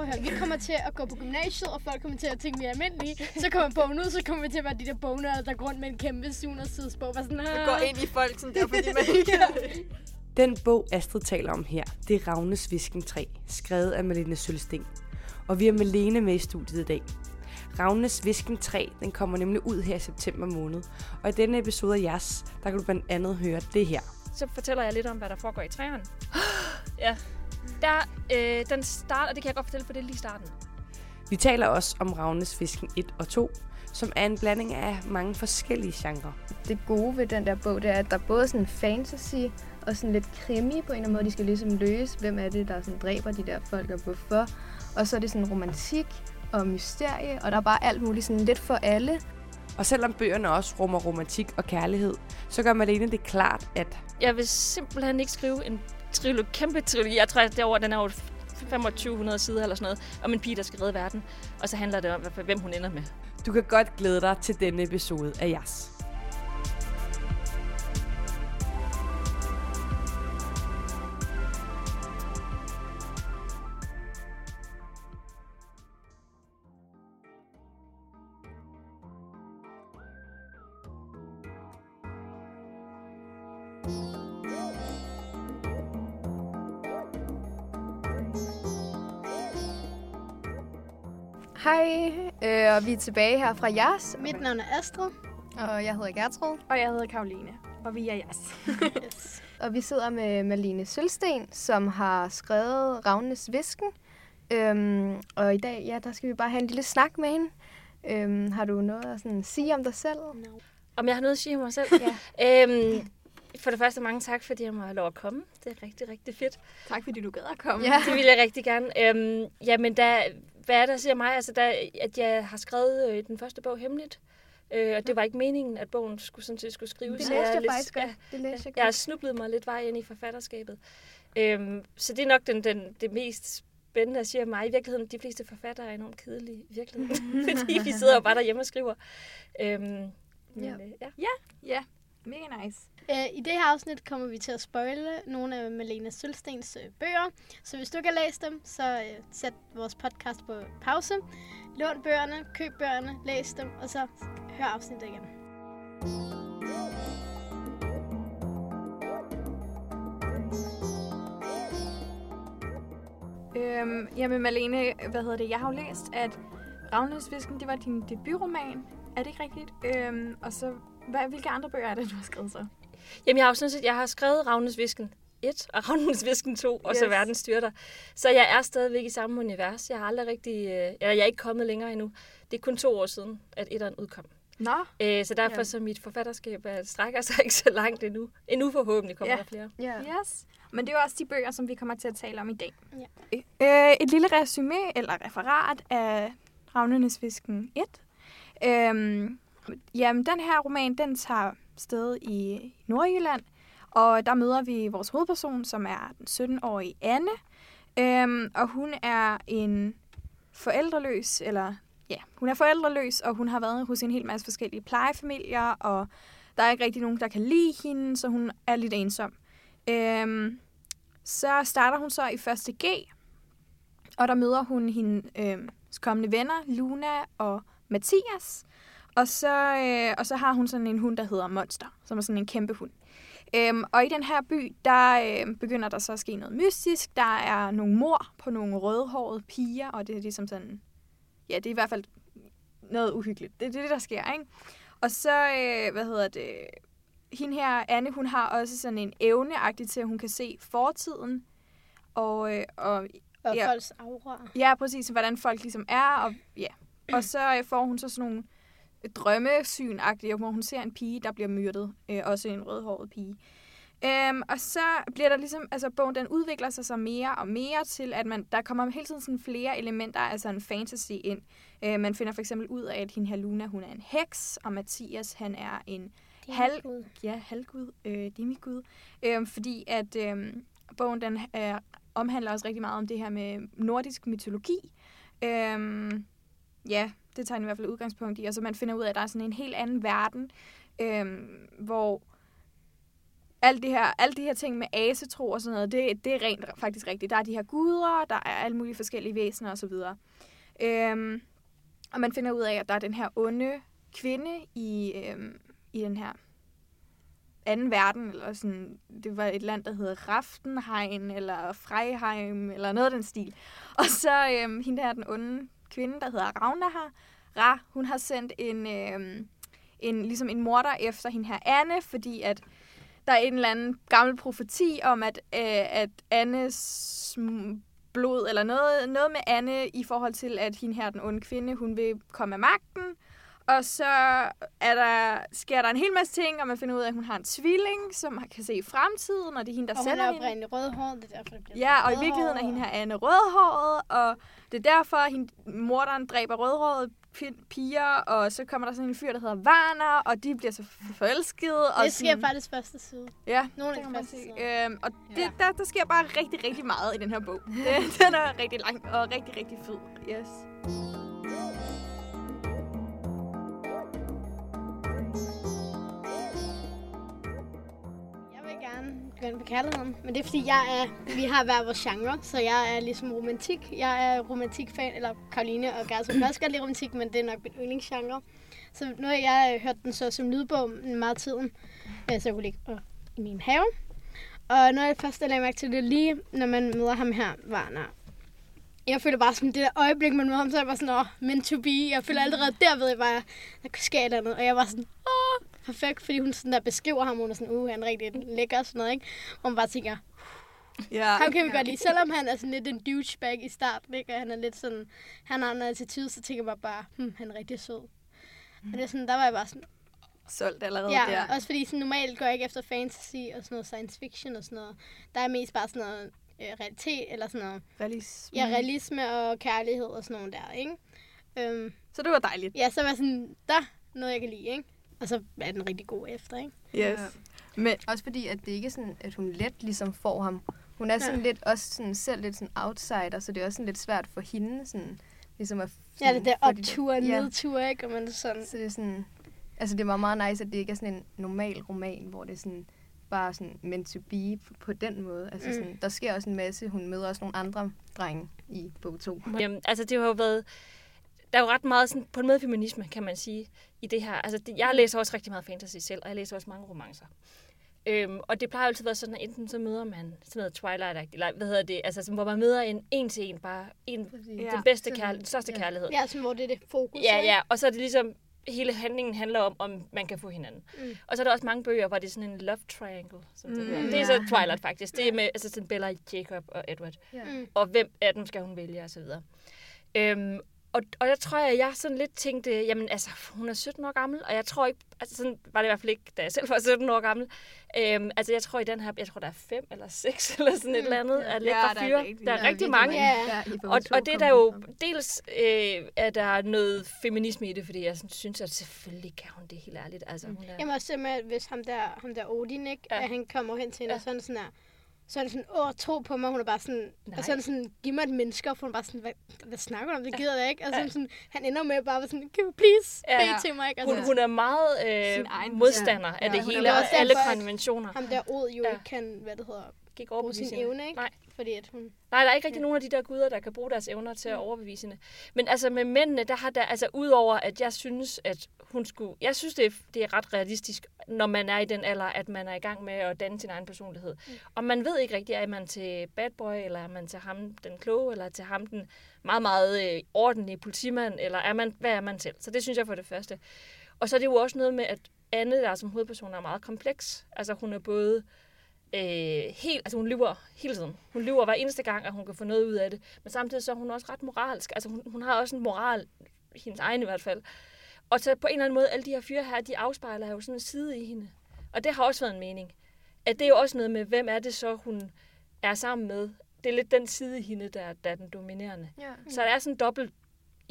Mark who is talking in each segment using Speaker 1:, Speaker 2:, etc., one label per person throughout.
Speaker 1: prøv at høre, vi kommer til at gå på gymnasiet, og folk kommer til at tænke mere almindelige. Så kommer bogen ud, så kommer vi til at være de der bognørder, der går rundt med en kæmpe 700 sides bog. Bare sådan,
Speaker 2: går ind i folk sådan der, fordi man ikke
Speaker 3: Den bog, Astrid taler om her, det er Ravnes Visken 3, skrevet af Malene Sølsten. Og vi har Malene med i studiet i dag. Ravnes Visken 3, den kommer nemlig ud her i september måned. Og i denne episode af Jas, der kan du blandt andet høre det her.
Speaker 4: Så fortæller jeg lidt om, hvad der foregår i træerne. ja. Der, øh, den starter, det kan jeg godt fortælle, for det er lige starten.
Speaker 3: Vi taler også om Ravnes Visken 1 og 2, som er en blanding af mange forskellige genrer.
Speaker 5: Det gode ved den der bog, det er, at der er både sådan fantasy og sådan lidt krimi på en eller anden måde. De skal ligesom løse, hvem er det, der sådan dræber de der folk, og hvorfor. Og så er det sådan romantik og mysterie, og der er bare alt muligt sådan lidt for alle.
Speaker 3: Og selvom bøgerne også rummer romantik og kærlighed, så gør Malene det klart, at
Speaker 4: Jeg vil simpelthen ikke skrive en trilogi, kæmpe trilogi. Jeg tror, at derovre, den er jo 2500 sider eller sådan noget, om en pige, der skal redde verden. Og så handler det om, hvem hun ender med.
Speaker 3: du kan godt glæde dig til denne episode af Jas.
Speaker 5: Hej, øh, og vi er tilbage her fra jeres,
Speaker 1: Mit navn er Astrid.
Speaker 5: og jeg hedder Gertrud.
Speaker 6: Og jeg hedder Karoline, og vi er jeres.
Speaker 1: Yes.
Speaker 5: Og vi sidder med Malene Sølsten, som har skrevet Ravnes Visken. Øhm, og i dag, ja, der skal vi bare have en lille snak med hende. Øhm, har du noget at sådan, sige om dig selv?
Speaker 1: No.
Speaker 4: Om jeg har noget at sige om mig selv?
Speaker 5: Ja.
Speaker 4: Øhm, for det første, mange tak, fordi jeg må have lov at komme. Det er rigtig, rigtig fedt.
Speaker 6: Tak fordi du gad at komme.
Speaker 5: Ja.
Speaker 4: Det vil jeg rigtig gerne. Øhm, jamen, der, hvad er der siger mig? Altså, der, at jeg har skrevet øh, den første bog hemmeligt. Øh, og det var ikke meningen, at bogen skulle, sådan set skulle skrives.
Speaker 5: Det læste
Speaker 4: er
Speaker 5: jeg
Speaker 4: lidt-
Speaker 5: faktisk
Speaker 4: ja.
Speaker 5: Det læste jeg
Speaker 4: Jeg har snublet mig lidt vej ind i forfatterskabet. Øhm, så det er nok den, den, det mest spændende at sige mig. I virkeligheden, de fleste forfattere er enormt kedelige i virkeligheden. fordi vi sidder jo bare derhjemme og skriver. Øhm, men,
Speaker 5: Ja.
Speaker 4: øh, ja.
Speaker 6: Ja, mega nice.
Speaker 1: Øh, I det her afsnit kommer vi til at spoile nogle af Malene Sølstens øh, bøger. Så hvis du ikke har læst dem, så øh, sæt vores podcast på pause. Lån bøgerne, køb bøgerne, læs dem, og så hør afsnittet igen.
Speaker 6: Øhm, jamen Malene, hvad hedder det? Jeg har jo læst, at Ravnløsvisken, det var din debutroman. Er det ikke rigtigt? Øhm, og så, hvad, hvilke andre bøger er det, du har skrevet så?
Speaker 4: Jamen, jeg har jo sådan set, jeg har skrevet Ravnes Visken 1 og Ravnes Visken 2, og så
Speaker 6: Yes.
Speaker 4: Verdens Styrter. Så jeg er stadigvæk i samme univers. Jeg har aldrig rigtig, øh, eller jeg er ikke kommet længere endnu. Det er kun to år siden, at etteren udkom.
Speaker 6: Nå,
Speaker 4: Øh, så derfor
Speaker 6: Ja.
Speaker 4: så mit forfatterskab øh, strækker sig ikke så langt endnu. Endnu forhåbentlig kommer
Speaker 6: Ja.
Speaker 4: der flere.
Speaker 5: Ja.
Speaker 6: yes. Men det er jo også de bøger, som vi kommer til at tale om i dag.
Speaker 1: Ja.
Speaker 6: Øh, et lille resume eller referat af Ravnenes Visken 1. Øhm, jamen, den her roman, den tager sted i Nordjylland, og der møder vi vores hovedperson, som er den 17-årige Anne. Øhm, og hun er en forældreløs, eller ja, hun er forældreløs, og hun har været hos en hel masse forskellige plejefamilier, og der er ikke rigtig nogen, der kan lide hende, så hun er lidt ensom. Øhm, så starter hun så i 1. G, og der møder hun hendes øhm, kommende venner, Luna og Mathias. Og så, øh, og så har hun sådan en hund, der hedder Monster, som er sådan en kæmpe hund. Øhm, og i den her by, der øh, begynder der så at ske noget mystisk. Der er nogle mor på nogle rødhårede piger, og det er ligesom sådan... Ja, det er i hvert fald noget uhyggeligt. Det er det, der sker, ikke? Og så, øh, hvad hedder det... Hende her, Anne, hun har også sådan en evneagtig til, at hun kan se fortiden. Og, øh, og
Speaker 1: Og
Speaker 6: Ja.
Speaker 1: ja. folks aura.
Speaker 6: Ja, præcis, hvordan folk ligesom er, og ja. Og så øh, får hun så sådan nogle drømmesyn hvor hun ser en pige, der bliver myrdet, øh, også en rødhåret pige. Øhm, og så bliver der ligesom, altså bogen den udvikler sig så mere og mere til, at man, der kommer hele tiden sådan flere elementer af sådan fantasy ind. Øh, man finder for eksempel ud af, at hende her Luna, hun er en heks, og Mathias, han er en halv, ja, halvgud, øh, demigud. Øh, fordi at øh, bogen den øh, omhandler også rigtig meget om det her med nordisk mytologi. Øh, ja, det tager han i hvert fald udgangspunkt i. Og så man finder ud af, at der er sådan en helt anden verden, øh, hvor alt det her, alle de her ting med asetro og sådan noget, det, det er rent faktisk rigtigt. Der er de her guder, der er alle mulige forskellige væsener osv. Øhm, og man finder ud af, at der er den her onde kvinde i, øhm, i den her anden verden, eller sådan, det var et land, der hedder Raftenheim, eller Freiheim, eller noget af den stil. Og så øhm, hende her, den onde kvinde, der hedder Ravna her. Ra, hun har sendt en, øh, en, ligesom en morder efter hende her Anne, fordi at der er en eller anden gammel profeti om, at, øh, at Annes blod, eller noget, noget med Anne i forhold til, at hende her, den onde kvinde, hun vil komme af magten. Og så er der, sker der en hel masse ting, og man finder ud af, at hun har en tvilling, som man kan se i fremtiden, og det er hende, der
Speaker 1: Og hun
Speaker 6: sender
Speaker 1: er
Speaker 6: hende.
Speaker 1: oprindeligt rødhåret, det er derfor, det bliver
Speaker 6: Ja, og i
Speaker 1: rødhåret.
Speaker 6: virkeligheden er hende her Anne rødhåret, og det er derfor, at hende, morderen dræber rødhårede pi- piger, og så kommer der sådan en fyr, der hedder Warner, og de bliver så forelskede. Og
Speaker 1: Det sker
Speaker 6: sådan,
Speaker 1: faktisk første side.
Speaker 6: Ja,
Speaker 1: Nogle
Speaker 6: det
Speaker 1: af
Speaker 6: kan
Speaker 1: de
Speaker 6: man
Speaker 1: første
Speaker 6: se.
Speaker 1: sider.
Speaker 6: Øhm, og det,
Speaker 5: Ja.
Speaker 6: der, der sker bare rigtig, rigtig meget i den her bog. Det, den er rigtig lang og rigtig, rigtig fed. Yes.
Speaker 1: Begyndt på kærligheden, men det er fordi, jeg er, vi har hver vores genre, så jeg er ligesom romantik. Jeg er romantikfan, eller Karoline og Gertrud kan også godt lide romantik, men det er nok min yndlingsgenre. Så nu har jeg øh, hørt den så som lydbog meget tiden, øh, så jeg kunne ligge i min have. Og når jeg først første, lagde mærke til, det lige, når man møder ham her, Varner. Jeg føler bare sådan, det der øjeblik, man møder ham, så er jeg bare sådan, åh, meant to be. Jeg føler allerede der ved jeg bare, der sker et eller andet. Og jeg var sådan, åh, perfekt, fordi hun sådan der beskriver ham, hun er sådan, uh, han er rigtig lækker og sådan noget, ikke? Og man bare tænker,
Speaker 6: Ja.
Speaker 1: ham kan vi godt lide. Selvom han er sådan lidt en douchebag i starten, ikke? Og han er lidt sådan, han har en attitude, så tænker man bare, hm, han er rigtig sød. Men det er sådan, der var jeg bare sådan,
Speaker 6: Solgt allerede
Speaker 1: ja,
Speaker 6: der.
Speaker 1: også fordi sådan, normalt går jeg ikke efter fantasy og sådan noget science fiction og sådan noget. Der er mest bare sådan noget øh, realitet, eller sådan noget,
Speaker 6: Realisme.
Speaker 1: ja, realisme og kærlighed og sådan noget der, ikke? Øhm,
Speaker 6: Så det var dejligt.
Speaker 1: ja, så var jeg sådan, der er noget, jeg kan lide, ikke? Og så er den rigtig god efter, ikke?
Speaker 6: Yes.
Speaker 5: Ja.
Speaker 6: Men,
Speaker 5: Også fordi, at det ikke er sådan, at hun let ligesom får ham. Hun er sådan
Speaker 1: Ja.
Speaker 5: lidt, også sådan, selv lidt sådan outsider, så det er også sådan lidt svært for hende, sådan, ligesom at...
Speaker 1: Ja,
Speaker 5: sådan,
Speaker 1: det der optur og
Speaker 5: ja.
Speaker 1: nedtur, ikke? Og man er sådan,
Speaker 5: Så det er sådan... Altså, det var meget nice, at det ikke er sådan en normal roman, hvor det er sådan bare sådan meant to be på, på den måde. Altså,
Speaker 1: Mm.
Speaker 5: sådan, der sker også en masse. Hun møder også nogle andre drenge i bog 2.
Speaker 4: Jamen, altså, det har jo været... Der er jo ret meget sådan, på en måde feminisme, kan man sige, i det her. Altså, det, jeg læser også rigtig meget fantasy selv, og jeg læser også mange romancer. Øhm, og det plejer altid at være sådan, at enten så møder man sådan noget twilight eller hvad hedder det, altså sådan, hvor man møder en en til en, bare en,
Speaker 6: Ja.
Speaker 4: den bedste kærlighed, den største
Speaker 5: ja.
Speaker 4: kærlighed.
Speaker 1: ja, sådan, hvor det er det fokus,
Speaker 4: Ja, ja, og så er det ligesom, hele handlingen handler om, om man kan få hinanden.
Speaker 1: Mm.
Speaker 4: Mm. Og så er der også mange bøger, hvor det er sådan en love triangle. Som det,
Speaker 6: Mm,
Speaker 4: hedder. det er så Twilight faktisk. Det er med altså sådan Bella, Jacob og Edward.
Speaker 5: Ja.
Speaker 1: Mm.
Speaker 4: Og hvem af dem skal hun vælge, og så videre. Øhm, og, og jeg tror, at jeg sådan lidt tænkte, jamen altså, hun er 17 år gammel, og jeg tror ikke, altså sådan var det i hvert fald ikke, da jeg selv var 17 år gammel. Øhm, altså jeg tror i den her, jeg tror der er fem eller seks eller sådan et
Speaker 1: Mm.
Speaker 4: eller andet
Speaker 5: Ja.
Speaker 4: af lækre
Speaker 6: Ja, der er
Speaker 4: fyre.
Speaker 6: rigtig-
Speaker 4: Der er
Speaker 6: der
Speaker 5: Der
Speaker 4: rigtig mange.
Speaker 1: Ja.
Speaker 5: i bog
Speaker 4: Og, og det er der jo, dels øh, er der noget feminisme i det, fordi jeg sådan, synes, at selvfølgelig kan hun det helt ærligt. Altså, hun er,
Speaker 1: Jamen også med, hvis ham der, ham der Odin, ikke?
Speaker 4: Ja.
Speaker 1: Ja. At han kommer hen til hende,
Speaker 4: Ja.
Speaker 1: ja. og sådan sådan her. Så er det sådan, åh, tro på mig, hun er bare sådan,
Speaker 4: Nej.
Speaker 1: og så er det sådan, giv mig et menneske, og hun er bare sådan, hvad, hvad snakker du om, det gider jeg ikke. Og
Speaker 4: Ja.
Speaker 1: så sådan, han ender med bare sådan, can you please
Speaker 4: Ja.
Speaker 1: ja. til mig, ikke? Altså,
Speaker 4: hun, hun er meget
Speaker 6: Sin
Speaker 4: øh,
Speaker 6: egen-
Speaker 4: modstander
Speaker 5: Ja.
Speaker 4: af
Speaker 5: Ja,
Speaker 4: det hele, og alle konventioner.
Speaker 1: ham der Od jo
Speaker 4: Ja.
Speaker 1: ja. ikke kan, hvad det hedder,
Speaker 4: Gik over
Speaker 1: bruge sin evne, ikke?
Speaker 4: Nej.
Speaker 1: Fordi at hun...
Speaker 4: Nej, der er ikke rigtig nogen af de der guder, der kan bruge deres evner til at overbevise hende. Men altså med mændene, der har der, altså udover at jeg synes, at hun skulle, jeg synes, det er, det er ret realistisk, når man er i den alder, at man er i gang med at danne sin egen personlighed. Mm. Og man ved ikke rigtig, er man til bad boy, eller er man til ham den kloge, eller til ham den meget, meget øh, ordentlige politimand, eller er man, hvad er man selv? Så det synes jeg for det første. Og så er det jo også noget med, at Anne, der er som hovedperson, er meget kompleks. Altså hun er både øh, helt, altså hun lyver hele tiden. Hun lyver hver eneste gang, at hun kan få noget ud af det. Men samtidig så er hun også ret moralsk. Altså hun, hun har også en moral, hendes egen i hvert fald. Og så på en eller anden måde, alle de her fyre her, de afspejler jo sådan en side i hende. Og det har også været en mening. At det er jo også noget med, hvem er det så, hun er sammen med. Det er lidt den side i hende, der, der er den dominerende.
Speaker 5: Ja.
Speaker 4: Så der er sådan en dobbelt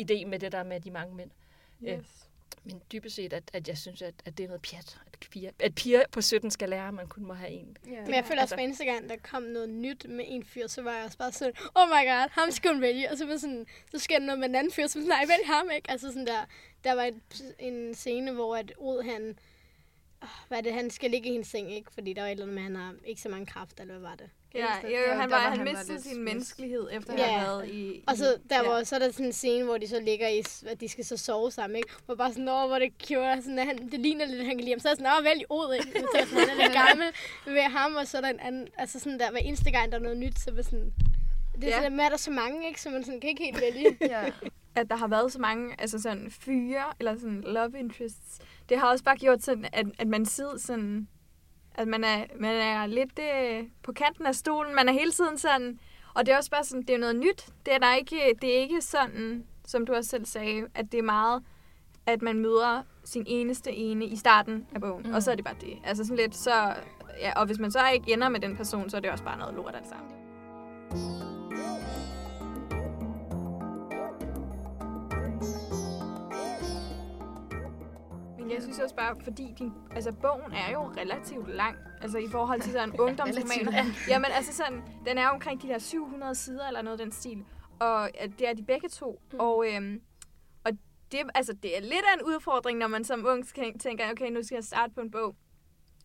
Speaker 4: idé med det der med de mange mænd.
Speaker 6: Yes.
Speaker 4: Men dybest set, at, at jeg synes, at, at det er noget pjat. At piger, at piger på 17 skal lære, at man kun må have en.
Speaker 5: Ja.
Speaker 1: Men jeg føler også,
Speaker 4: altså-
Speaker 1: at hver eneste gang, der kom noget nyt med en fyr, så var jeg også bare sådan, oh my god, ham skal hun vælge. Og så, var sådan, så sker der noget med en anden fyr, så nej, vælg ham ikke. Altså sådan der, der var et, en scene, hvor at Od, han hvad er det, han skal ligge i hendes seng, ikke? Fordi der var et eller andet med, at han har ikke så mange kræfter, eller hvad var det?
Speaker 6: Ja, jo, han,
Speaker 5: der
Speaker 6: var,
Speaker 5: var
Speaker 6: han
Speaker 5: han var
Speaker 6: mistede
Speaker 5: lidt
Speaker 6: sin menneskelighed, efter
Speaker 1: Ja.
Speaker 6: have været i...
Speaker 1: Og så, der
Speaker 6: ja.
Speaker 1: var, så er der sådan en scene, hvor de så ligger i, at de skal så sove sammen, ikke? Hvor bare sådan, åh, hvor det cute, sådan, at han, det ligner lidt, han kan lide ham. Så er jeg sådan, åh, vælg ud, ikke? Så er sådan, han er lidt gammel ved ham, og så er der en anden, altså sådan der, hver eneste gang, der er noget nyt, så er sådan, det er
Speaker 6: Ja.
Speaker 1: sådan, med, at der er så mange, ikke? Så man sådan, kan ikke helt vælge.
Speaker 5: Ja.
Speaker 6: at der har været så mange altså sådan fyre, eller sådan love interests, det har også bare gjort sådan, at, at man sidder sådan, at man er, man er lidt øh, på kanten af stolen. Man er hele tiden sådan, og det er også bare sådan, det er noget nyt. Det er, der ikke, det er ikke sådan, som du også selv sagde, at det er meget, at man møder sin eneste ene i starten af bogen, mm. og så er det bare det. Altså sådan lidt, så, ja, og hvis man så ikke ender med den person, så er det også bare noget lort alt sammen. Men jeg synes også bare, fordi din, altså bogen er jo relativt lang, altså i forhold til sådan en ungdomsroman. Jamen altså sådan, den er omkring de der 700 sider eller noget af den stil, og det er de begge to. Mm. Og, øhm, og det, altså, det er lidt af en udfordring, når man som ung tænker, okay, nu skal jeg starte på en bog.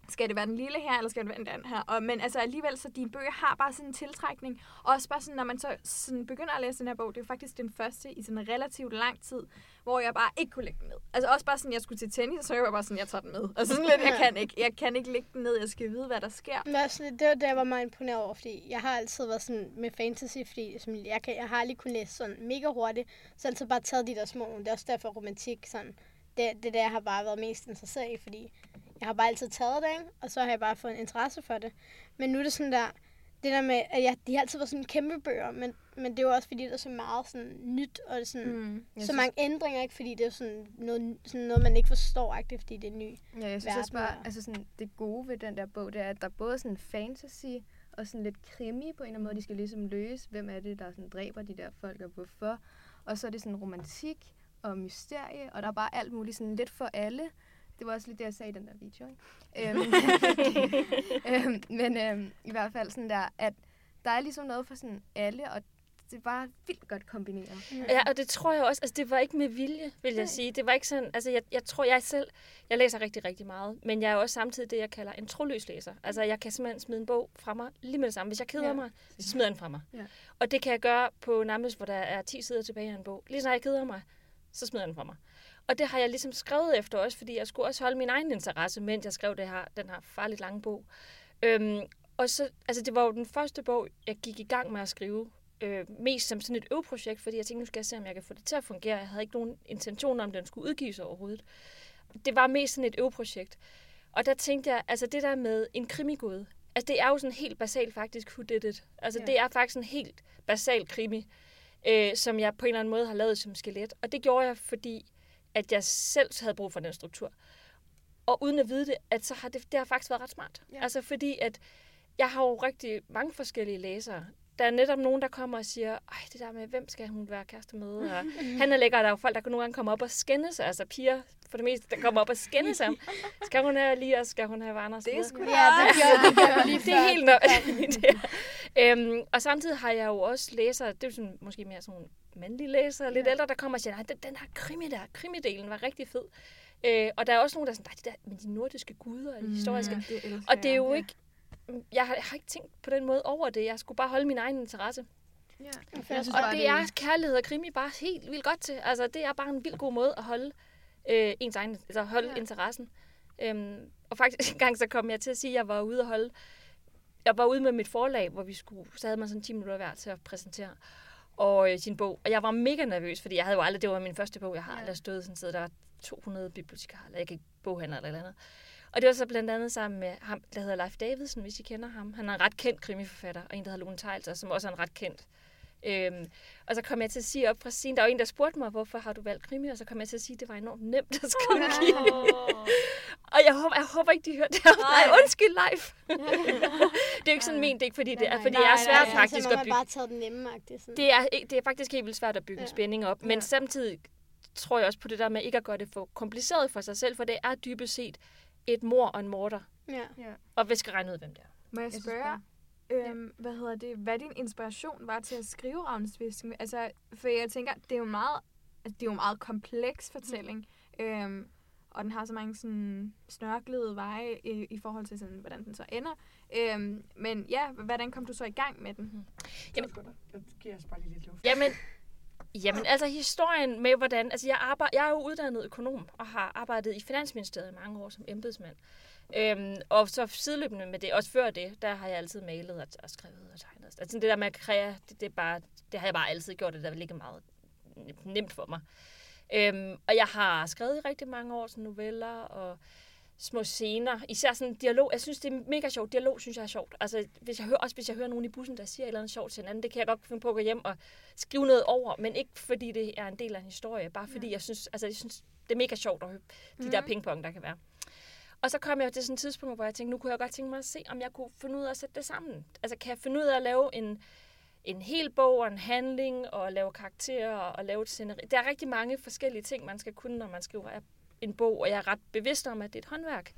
Speaker 6: Skal det være den lille her, eller skal det være den her? Og, men altså alligevel, så dine bøger har bare sådan en tiltrækning. Og også bare sådan, når man så sådan begynder at læse den her bog, det er faktisk den første i sådan en relativt lang tid, hvor jeg bare ikke kunne lægge den ned. Altså også bare sådan, jeg skulle til tennis, så jeg var bare sådan, jeg tager den med. Altså sådan lidt, jeg kan ikke. Jeg kan ikke lægge den ned, jeg skal vide, hvad der sker.
Speaker 1: Men også, det var det, jeg var meget imponeret over, fordi jeg har altid været sådan med fantasy, fordi som jeg, kan, jeg har aldrig kunnet læse sådan mega hurtigt, så jeg altid bare taget de der små nogle. Det er også derfor romantik, sådan, det, det der jeg har bare været mest interesseret i, fordi jeg har bare altid taget det, ikke? og så har jeg bare fået en interesse for det. Men nu er det sådan der, det der med, at jeg, de har altid været sådan kæmpe bøger, men, men det er jo også fordi, der er så meget sådan nyt, og det er sådan, mm, så
Speaker 5: synes-
Speaker 1: mange ændringer, ikke? fordi det er sådan noget, sådan noget man ikke forstår, ikke? fordi det er ny.
Speaker 5: Ja, jeg synes også bare,
Speaker 1: er-
Speaker 5: altså sådan, det gode ved den der bog, det er, at der er både sådan fantasy og sådan lidt krimi på en eller anden måde. De skal ligesom løse, hvem er det, der sådan dræber de der folk, og hvorfor. Og så er det sådan romantik og mysterie, og der er bare alt muligt sådan lidt for alle. Det var også lidt det, jeg sagde i den der video, ikke? øhm, øhm, men øhm, i hvert fald sådan der, at der er ligesom noget for sådan alle, og det er bare vildt godt kombineret.
Speaker 4: Ja, og det tror jeg også, altså det var ikke med vilje, vil jeg sige. Det var ikke sådan, altså jeg, jeg tror, jeg selv, jeg læser rigtig, rigtig meget, men jeg er også samtidig det, jeg kalder en troløs læser. Altså jeg kan simpelthen smide en bog fra mig lige med det samme. Hvis jeg keder
Speaker 5: Ja.
Speaker 4: mig, så smider den fra mig.
Speaker 5: Ja.
Speaker 4: Og det kan jeg gøre på nærmest, hvor der er 10 sider tilbage af en bog. Lige så jeg keder mig, så smider den fra mig. Og det har jeg ligesom skrevet efter også, fordi jeg skulle også holde min egen interesse, mens jeg skrev det her, den her farligt lange bog. Øhm, og så, altså det var jo den første bog, jeg gik i gang med at skrive, øh, mest som sådan et øveprojekt, fordi jeg tænkte, nu skal jeg se, om jeg kan få det til at fungere. Jeg havde ikke nogen intention om, den skulle udgives overhovedet. Det var mest sådan et øveprojekt. Og der tænkte jeg, altså det der med en krimigod, altså det er jo sådan helt basalt faktisk, who did it? Altså
Speaker 5: Ja.
Speaker 4: det er faktisk en helt basal krimi, øh, som jeg på en eller anden måde har lavet som skelet. Og det gjorde jeg, fordi at jeg selv havde brug for den struktur. Og uden at vide det, at så har det, det har faktisk været ret smart.
Speaker 5: Ja.
Speaker 4: Altså fordi, at jeg har jo rigtig mange forskellige læsere. Der er netop nogen, der kommer og siger, ej, det der med, hvem skal hun være kæreste med? Og han er lækker, der er jo folk, der nogle gange kommer op og skændes, altså piger for det meste, der kommer op og skændes ham. Skal hun have lige, og skal hun have Anders?
Speaker 6: Det er sgu
Speaker 1: Ja, det gjorde, det lige
Speaker 4: det er helt nok. det. Øhm, og samtidig har jeg jo også læsere, det er jo sådan, måske mere sådan mandlige læsere, lidt
Speaker 5: Ja.
Speaker 4: ældre, der kommer og siger, nej, den, den her krimi der, krimidelen var rigtig fed. Øh, og der er også nogen, der er sådan, nej, det der med de nordiske guder og de historiske.
Speaker 6: det elsker
Speaker 4: Og det er jo
Speaker 6: jeg.
Speaker 4: ikke, jeg har, jeg har ikke tænkt på den måde over det. Jeg skulle bare holde min egen interesse.
Speaker 5: Ja.
Speaker 1: Jeg
Speaker 5: synes
Speaker 4: Og
Speaker 5: bare,
Speaker 4: det er kærlighed og krimi bare helt vildt godt til. Altså, det er bare en vild god måde at holde øh, ens egen, altså holde
Speaker 5: Ja.
Speaker 4: ja. interessen. Øhm, og faktisk en gang så kom jeg til at sige, at jeg var ude og holde, jeg var ude med mit forlag, hvor vi skulle, så havde man sådan 10 minutter hver til at præsentere og øh, sin bog. Og jeg var mega nervøs, fordi jeg havde jo aldrig, det var min første bog, jeg har
Speaker 5: Ja.
Speaker 4: aldrig stået sådan et sted, der var 200 bibliotekarer, eller jeg kan ikke boghandler eller eller andet. Og det var så blandt andet sammen med ham, der hedder Leif Davidsen, hvis I kender ham. Han er en ret kendt krimiforfatter, og en, der hedder Lone Teilser, som også er en ret kendt. Øhm, og så kom jeg til at sige op fra scenen, der var en, der spurgte mig, hvorfor har du valgt krimi? Og så kom jeg til at sige, at det var enormt nemt at skrive krimi. Og jeg håber, jeg håber ikke, de hørte det her. Nej, undskyld, Leif. det er jo ikke sådan ment, det er ikke fordi, det er, fordi det er svært
Speaker 1: nej,
Speaker 4: faktisk
Speaker 1: så
Speaker 4: at bygge
Speaker 1: bare taget den nemme sådan.
Speaker 4: det er, ikke- det er faktisk helt vildt svært at bygge
Speaker 1: Ja.
Speaker 4: ja. spænding op, men
Speaker 5: Ja.
Speaker 4: ja. samtidig tror jeg også på det der med ikke at gøre det for kompliceret for sig selv, for det er dybest set et mor og en morder,
Speaker 1: Ja.
Speaker 4: og vi skal regne ud, hvem det er.
Speaker 6: Må jeg
Speaker 5: synes
Speaker 6: spørge, øhm, hvad hedder det, hvad din inspiration var til at skrive Ravnsvisken? Altså, for jeg tænker, det er jo meget, altså, det er jo en meget kompleks fortælling. Øhm, og den har så mange sådan snørklede veje i, i forhold til, sådan, hvordan den så ender. Øhm, men ja, hvordan kom du så i gang med den?
Speaker 4: Jamen-
Speaker 3: jeg giver os bare lige lidt luft.
Speaker 4: Jamen, jamen, altså historien med hvordan... Altså, jeg, arbejder, jeg er jo uddannet økonom og har arbejdet i Finansministeriet i mange år som embedsmand. Øhm, og så sideløbende med det, også før det, der har jeg altid malet og, og skrevet og tegnet. Altså det der med at kreere, det, det, er bare, det har jeg bare altid gjort, og det der ligger meget nemt for mig. Øhm, og jeg har skrevet i rigtig mange år sådan noveller og små scener. Især sådan dialog. Jeg synes, det er mega sjovt. Dialog synes jeg er sjovt. Altså, hvis jeg hører, også hvis jeg hører nogen i bussen, der siger et eller andet sjovt til hinanden, det kan jeg godt finde på at gå hjem og skrive noget over, men ikke fordi det er en del af en historie, bare fordi jeg synes, altså, jeg synes, det er mega sjovt at høre de der pingpong, der kan være. Og så kom jeg til sådan et tidspunkt, hvor jeg tænkte, nu kunne jeg godt tænke mig at se, om jeg kunne finde ud af at sætte det sammen. Altså, kan jeg finde ud af at lave en, en hel bog og en handling, og lave karakterer og lave et sceneri. Der er rigtig mange forskellige ting, man skal kunne, når man skriver en bog, og jeg er ret bevidst om, at det er et håndværk.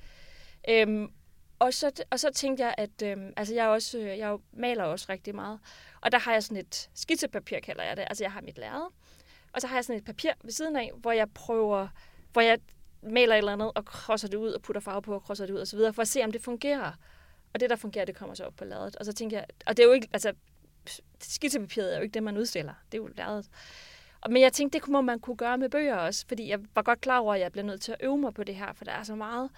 Speaker 4: Øhm, og, så, og så tænkte jeg, at øhm, altså jeg, også, øh, jeg maler også rigtig meget. Og der har jeg sådan et skitsepapir, kalder jeg det. Altså jeg har mit lærred. Og så har jeg sådan et papir ved siden af, hvor jeg prøver, hvor jeg maler et eller andet og krosser det ud og putter farve på og krosser det ud og så videre, for at se, om det fungerer. Og det, der fungerer, det kommer så op på lærredet. Og så tænker jeg, og det er jo ikke, altså skitsepapiret er jo ikke det, man udstiller. Det er jo. Og- Men jeg tænkte, det kunne man kunne gøre med bøger også, fordi jeg var godt klar over, at jeg bliver nødt til at øve mig på det her, for der er så meget.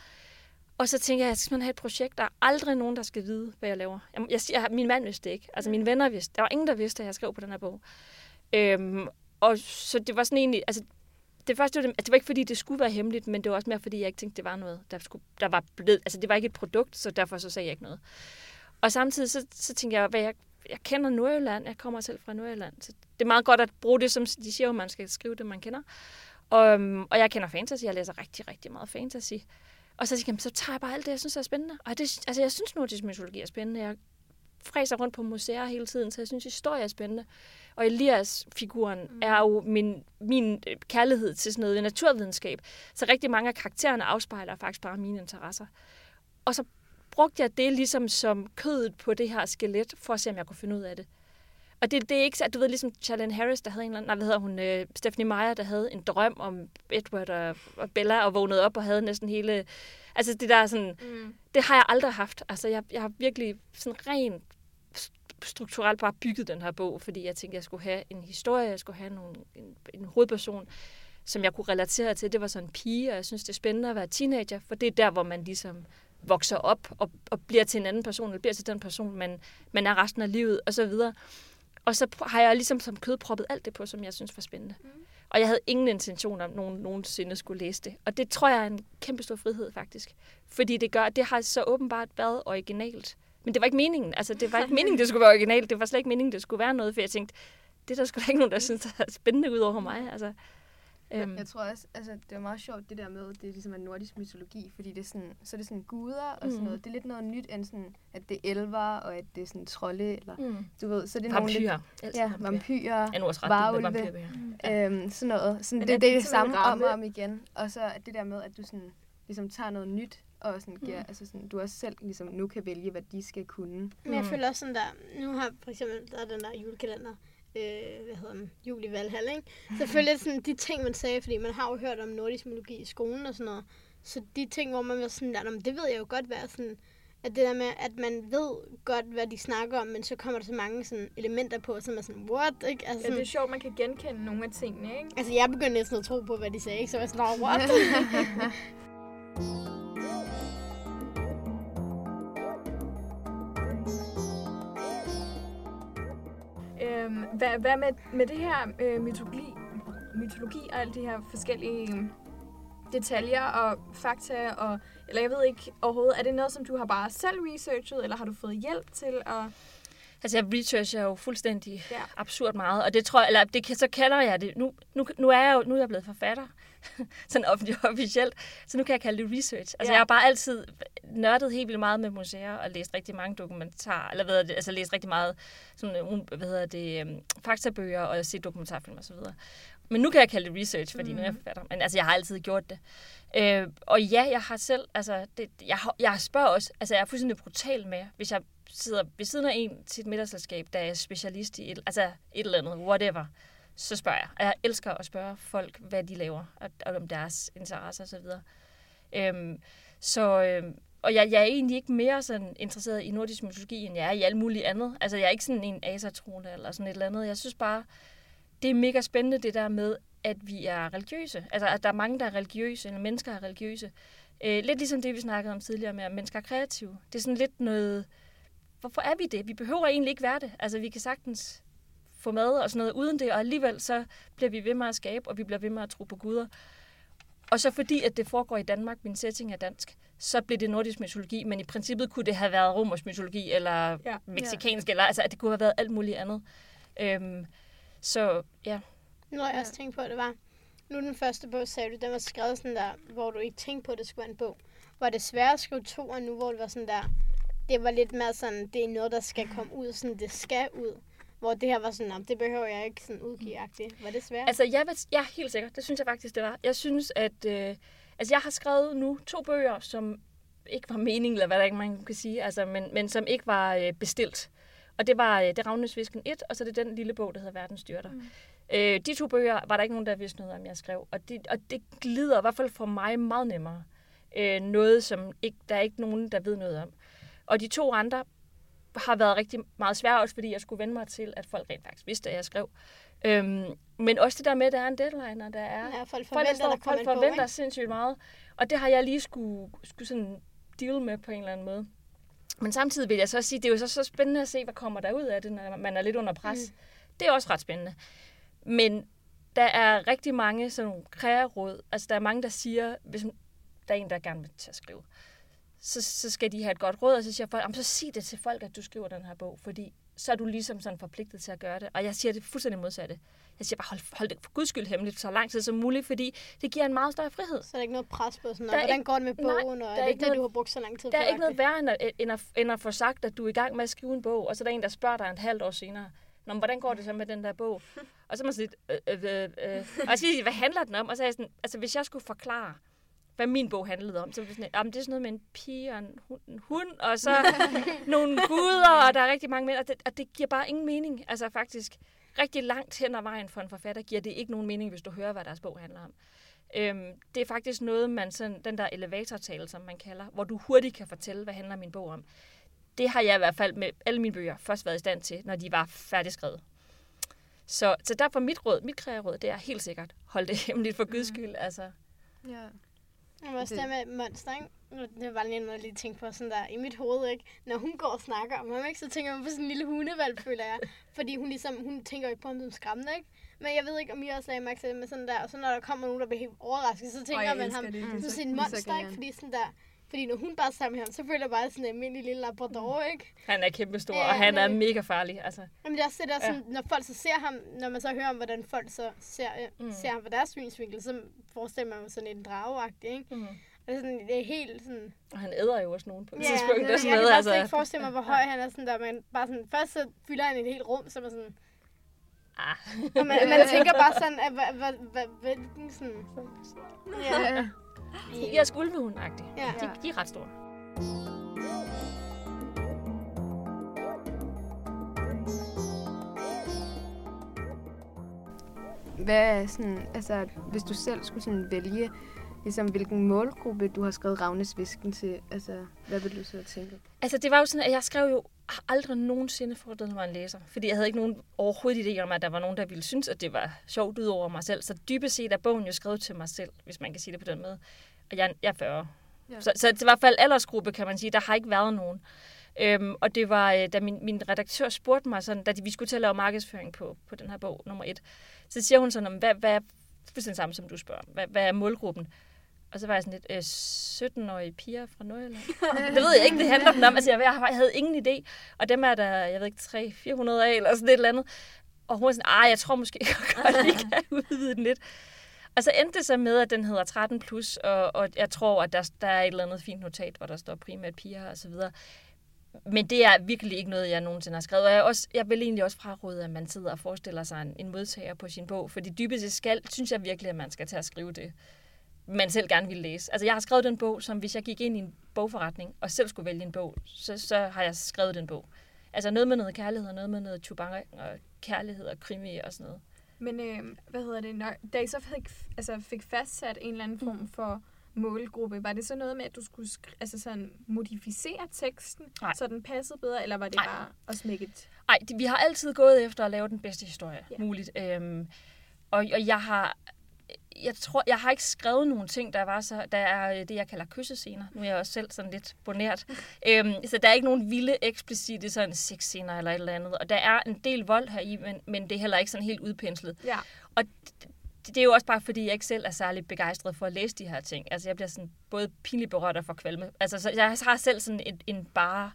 Speaker 4: Og så tænker jeg, at jeg skal simpelthen have et projekt, der er aldrig nogen, der skal vide, hvad jeg laver. Jeg, jeg, jeg, min mand vidste det ikke. Altså mine venner vidste. Der var ingen, der vidste, at jeg skrev på den her bog. Øhm, og så det var sådan egentlig, altså det første, var det, altså, det var ikke fordi, det skulle være hemmeligt, men det var også mere fordi, jeg ikke tænkte, det var noget, der, skulle, der var blevet, altså det var ikke et produkt, så derfor så sagde jeg ikke noget. Og samtidig så, så tænkte jeg, hvad jeg, jeg kender Nordjylland, jeg kommer selv fra Nordjylland, så det er meget godt at bruge det, som de siger, at man skal skrive det, man kender. Og, øhm, og jeg kender fantasy, jeg læser rigtig, rigtig meget fantasy. Og så tænkte jeg, så tager jeg bare alt det, jeg synes er spændende. Og det, altså, jeg synes nordisk mytologi er spændende. Jeg fræser rundt på museer hele tiden, så jeg synes, historie er spændende. Og Elias-figuren mm. er jo min, min øh, kærlighed til sådan noget naturvidenskab. Så rigtig mange af karaktererne afspejler faktisk bare mine interesser. Og så brugte jeg det ligesom som kødet på det her skelet, for at se, om jeg kunne finde ud af det. Og det, det er ikke så, du ved, ligesom Charlene Harris, der havde en eller anden, nej, hvad hedder hun, øh, Stephanie Meyer, der havde en drøm om Edward og, og Bella, og vågnede op og havde næsten hele, altså det der sådan,
Speaker 6: Mm.
Speaker 4: det har jeg aldrig haft. Altså, jeg, jeg har virkelig sådan rent strukturelt bare bygget den her bog, fordi jeg tænkte, jeg skulle have en historie, jeg skulle have nogle, en, en hovedperson, som jeg kunne relatere til. Det var sådan en pige, og jeg synes, det er spændende at være teenager, for det er der, hvor man ligesom vokser op og, og bliver til en anden person, eller bliver til den person, man, man er resten af livet, og så videre. Og så har jeg ligesom som kød proppet alt det på, som jeg synes var spændende. Mm. Og jeg havde ingen intention om, at nogen nogensinde skulle læse det. Og det tror jeg er en kæmpe stor frihed, faktisk. Fordi det gør, det har så åbenbart været originalt. Men det var ikke meningen. Altså, det var ikke meningen, det skulle være originalt. Det var slet ikke meningen, det skulle være noget, for jeg tænkte, det er der sgu da ikke nogen, der synes, der er spændende ud over mig. Altså, øhm,
Speaker 5: Jeg tror også, altså, det er meget sjovt, det der med, det ligesom er nordisk mytologi, fordi det er sådan, så er det sådan guder og sådan
Speaker 4: Mm.
Speaker 5: noget. Det er lidt noget nyt, end sådan, at det er elver, og at det er sådan trolde, eller
Speaker 4: mm.
Speaker 5: du ved, så er det nogle lidt,
Speaker 4: Vampyrer. Altid
Speaker 5: ja, vampyrer,
Speaker 4: også ret
Speaker 5: varulve.
Speaker 4: vampyrbøger.
Speaker 5: øhm, sådan noget. Sådan,
Speaker 6: Men
Speaker 5: det,
Speaker 6: er
Speaker 5: det,
Speaker 6: det
Speaker 5: er det
Speaker 6: en
Speaker 5: samme om og om igen. Og så er det der med, at du sådan, ligesom tager noget nyt, og sådan giver, altså sådan, du også selv ligesom nu kan vælge, hvad de skal kunne.
Speaker 1: Men jeg
Speaker 4: Mm.
Speaker 1: føler også sådan der, nu har for eksempel, der er den der julekalender, øh, hvad hedder den, jul i Valhall, ikke? Selvfølgelig sådan de ting, man sagde, fordi man har jo hørt om nordisk mytologi i skolen og sådan noget. Så de ting, hvor man var sådan der, "Nå, men det ved jeg jo godt være sådan, at det der med, at man ved godt, hvad de snakker om, men så kommer der så mange sådan elementer på, som er sådan, what? Ikke? Altså,
Speaker 6: Ja, det er sjovt, man kan genkende nogle af tingene, ikke?
Speaker 1: altså jeg begyndte næsten at tro på, hvad de sagde, ikke? Så var jeg sådan, "Nå, what?
Speaker 6: Øhm, hvad, hvad med, med det her øh, mytologi, mytologi og alle de her forskellige øhm, detaljer og fakta, og, eller jeg ved ikke overhovedet, er det noget, som du har bare selv researchet, eller har du fået hjælp til at...
Speaker 4: Altså, jeg researcher jo fuldstændig
Speaker 6: Ja.
Speaker 4: absurd meget, og det tror jeg, eller det, så kalder jeg det, nu, nu, nu er jeg jo nu er jeg blevet forfatter, sådan offentligt officielt, så nu kan jeg kalde det research. Altså,
Speaker 6: Ja.
Speaker 4: jeg har bare altid nørdet helt vildt meget med museer, og læst rigtig mange dokumentarer, eller hvad det, altså læst rigtig meget sådan, øh, hvad hedder det, um, faktabøger, og set dokumentarfilm og så videre. Men nu kan jeg kalde det research, fordi mm. nu er jeg forfatter. Men altså, jeg har altid gjort det. Øh, og ja, jeg har selv, altså, det, jeg, jeg spørger også, altså, jeg er fuldstændig brutal med, hvis jeg sidder ved siden af en til et middagsselskab, der er specialist i et, altså et eller andet, whatever, så spørger jeg. Og jeg elsker at spørge folk, hvad de laver, og, og om deres interesser osv. Øhm, så, øhm, og jeg, jeg er egentlig ikke mere sådan interesseret i nordisk mytologi, end jeg er i alt muligt andet. Altså, jeg er ikke sådan en asatrone eller sådan et eller andet. Jeg synes bare, det er mega spændende det der med, at vi er religiøse. Altså, at der er mange, der er religiøse, eller mennesker er religiøse. Øh, lidt ligesom det, vi snakkede om tidligere med, at mennesker er kreative. Det er sådan lidt noget... Hvorfor er vi det? Vi behøver egentlig ikke være det. Altså, vi kan sagtens få mad og sådan noget uden det, og alligevel så bliver vi ved med at skabe, og vi bliver ved med at tro på guder. Og så fordi, at det foregår i Danmark, min setting er dansk, så bliver det nordisk mytologi, men i princippet kunne det have været romersk mytologi, eller ja. meksikansk, eller altså, at det kunne have været alt muligt andet. Øhm, så ja.
Speaker 1: Nu har jeg også tænkt på, at det var, nu den første bog, sagde du, den var skrevet sådan der, hvor du ikke tænkte på, at det skulle være en bog. Var det svært at skrive to, og nu hvor det var sådan der, det var lidt mere sådan, det er noget, der skal komme ud, sådan det skal ud. Hvor det her var sådan, det behøver jeg ikke sådan udgive -agtigt. Var det svært?
Speaker 4: Altså, jeg ved, ja, helt sikkert. Det synes jeg faktisk, det var. Jeg synes, at... Øh, altså, jeg har skrevet nu to bøger, som ikke var meningen, eller hvad der ikke man kan sige, altså, men, men som ikke var øh, bestilt. Og det var øh, Det Ravnesvisken 1, og så det den lille bog, der hedder Verdens Styrter. Mm. Øh, de to bøger var der ikke nogen, der vidste noget om, jeg skrev. Og det, og det glider i hvert fald for mig meget nemmere. Øh, noget, som ikke, der er ikke nogen, der ved noget om. Og de to andre har været rigtig meget svært, også fordi jeg skulle vende mig til, at folk rent faktisk vidste, at jeg skrev. Øhm, men også det der med, at der er en deadline, og der er...
Speaker 1: Ja, folk forventer, folk, der
Speaker 4: folk forventer på, sindssygt meget. Og det har jeg lige skulle, skulle sådan deal med på en eller anden måde. Men samtidig vil jeg så sige, det er jo så, så spændende at se, hvad kommer der ud af det, når man er lidt under pres. Mm. Det er også ret spændende. Men der er rigtig mange sådan nogle. Altså, der er mange, der siger, hvis der er en, der gerne vil til at skrive, så, så skal de have et godt råd, og så siger folk, så sig det til folk, at du skriver den her bog, fordi så er du ligesom sådan forpligtet til at gøre det. Og jeg siger det fuldstændig modsatte. Jeg siger bare, hold, hold det for guds skyld hemmeligt så lang tid som muligt, fordi det giver en meget større frihed.
Speaker 1: Så er der ikke noget pres på sådan noget. Hvordan går det med bogen, nej, og er det ikke noget, du har brugt så lang tid
Speaker 4: Der er ikke noget værre, end at, end, at, end at få sagt, at du er i gang med at skrive en bog, og så er der en, der spørger dig en halvt år senere, Nå, men hvordan går det så med den der bog? Og så er man sådan lidt, øh, øh, øh. øh. og så siger hvad handler den om? Og så er jeg sådan, altså hvis jeg skulle forklare, hvad min bog handlede om. Så var sådan, jamen, det er sådan noget med en pige og en hund, en hund og så nogle guder, og der er rigtig mange mænd, og det, og det giver bare ingen mening. Altså faktisk, rigtig langt hen ad vejen for en forfatter giver det ikke nogen mening, hvis du hører, hvad deres bog handler om. Øhm, det er faktisk noget, man sådan, den der elevatortale, som man kalder, hvor du hurtigt kan fortælle, hvad handler min bog om. Det har jeg i hvert fald med alle mine bøger først været i stand til, når de var færdigskrevet. Så, så derfor mit råd, mit krearåd, det er helt sikkert, hold det hemmeligt for guds skyld. Altså.
Speaker 1: Ja. Jeg var også det... der med Monster, ikke? Det var lige noget, jeg lige tænkte på sådan der i mit hoved, ikke? Når hun går og snakker om ham, ikke? Så tænker man på sådan en lille hundevalg, føler jeg. Fordi hun ligesom, hun tænker ikke på ham som skræmmende, ikke? Men jeg ved ikke, om I også lagde mærke til det med sådan der, og så når der kommer nogen, der bliver helt overrasket, så tænker man ham, det, du sådan en monster, ikke? Fordi sådan der, fordi når hun bare sammen med ham, så føler jeg bare sådan en almindelig lille labrador, ikke?
Speaker 4: Han er kæmpestor, ja, og han er mega farlig. Altså.
Speaker 1: Jamen det er også det der, sådan, ja. når folk så ser ham, når man så hører om, hvordan folk så ser, mm. ser ham fra deres synsvinkel, så forestiller man sig sådan en drageagtig, ikke? Mm. Og sådan, det er helt sådan...
Speaker 4: Og han æder jo også nogen på et
Speaker 1: ja,
Speaker 4: tidspunkt.
Speaker 1: Ja, jeg kan bare altså. ikke forestille mig, hvor høj han er sådan der, men bare sådan, først så fylder han et helt rum, så man sådan... Ah. og man, man tænker bare sådan, at hvilken sådan...
Speaker 4: Ja. De er skulvehund-agtige. Ja. De, de er ret store.
Speaker 5: Hvad er sådan, altså, hvis du selv skulle sådan vælge, ligesom, hvilken målgruppe du har skrevet Ravnes Visken til, altså, hvad vil du så tænke?
Speaker 4: Altså, det var jo sådan, at jeg skrev jo aldrig nogensinde foretet mig en læser, fordi jeg havde ikke nogen overhovedet idé om, at der var nogen, der ville synes, at det var sjovt ud over mig selv. Så dybest set er bogen jo skrevet til mig selv, hvis man kan sige det på den måde. Og jeg, jeg er 40. Ja. Så, så det var i hvert fald aldersgruppe, kan man sige. Der har ikke været nogen. Øhm, og det var, øh, da min, min redaktør spurgte mig, sådan, da vi skulle til at lave markedsføring på, på den her bog, nummer et, så siger hun sådan, hvad, hvad er fuldstændig samme, som du spørger, hvad, hvad er målgruppen? Og så var jeg sådan lidt, øh, 17-årige piger fra Nordjylland. det ved jeg ikke, det handler den om. Altså, jeg, jeg havde ingen idé. Og dem er der, jeg ved ikke, 300-400 af, eller sådan et eller andet. Og hun var sådan, ah, jeg tror måske godt, vi kan udvide den lidt. Og så endte det så med, at den hedder 13 plus, og, og jeg tror, at der, der er et eller andet fint notat, hvor der står primært piger og så videre. Men det er virkelig ikke noget, jeg nogensinde har skrevet. Og jeg, også, jeg vil egentlig også fraråde, at man sidder og forestiller sig en, en modtager på sin bog. Fordi dybest skal, synes jeg virkelig, at man skal til at skrive det, man selv gerne vil læse. Altså jeg har skrevet den bog, som hvis jeg gik ind i en bogforretning og selv skulle vælge en bog, så, så har jeg skrevet den bog. Altså noget med noget kærlighed, og noget med noget chubang og kærlighed og krimi og sådan noget.
Speaker 6: Men øh, hvad hedder det, når, da I så fik, altså fik fastsat en eller anden form mm. for målgruppe? Var det så noget med, at du skulle altså sådan modificere teksten,
Speaker 4: Nej.
Speaker 6: så den passede bedre, eller var det
Speaker 4: Nej.
Speaker 6: bare at smække et...
Speaker 4: Ej, de- vi har altid gået efter at lave den bedste historie
Speaker 6: ja.
Speaker 4: muligt. Øhm, og, og jeg har jeg tror, jeg har ikke skrevet nogen ting, der var så, der er øh, det, jeg kalder kyssescener. Nu er jeg også selv sådan lidt bonert. øhm, så der er ikke nogen vilde, eksplicite sådan sexscener eller et eller andet. Og der er en del vold her i, men, men det er heller ikke sådan helt udpenslet.
Speaker 6: Ja.
Speaker 4: Og det, det er jo også bare, fordi jeg ikke selv er særlig begejstret for at læse de her ting. Altså, jeg bliver sådan både pinligt berørt og for kvalme. Altså, så jeg har selv sådan en, en bare...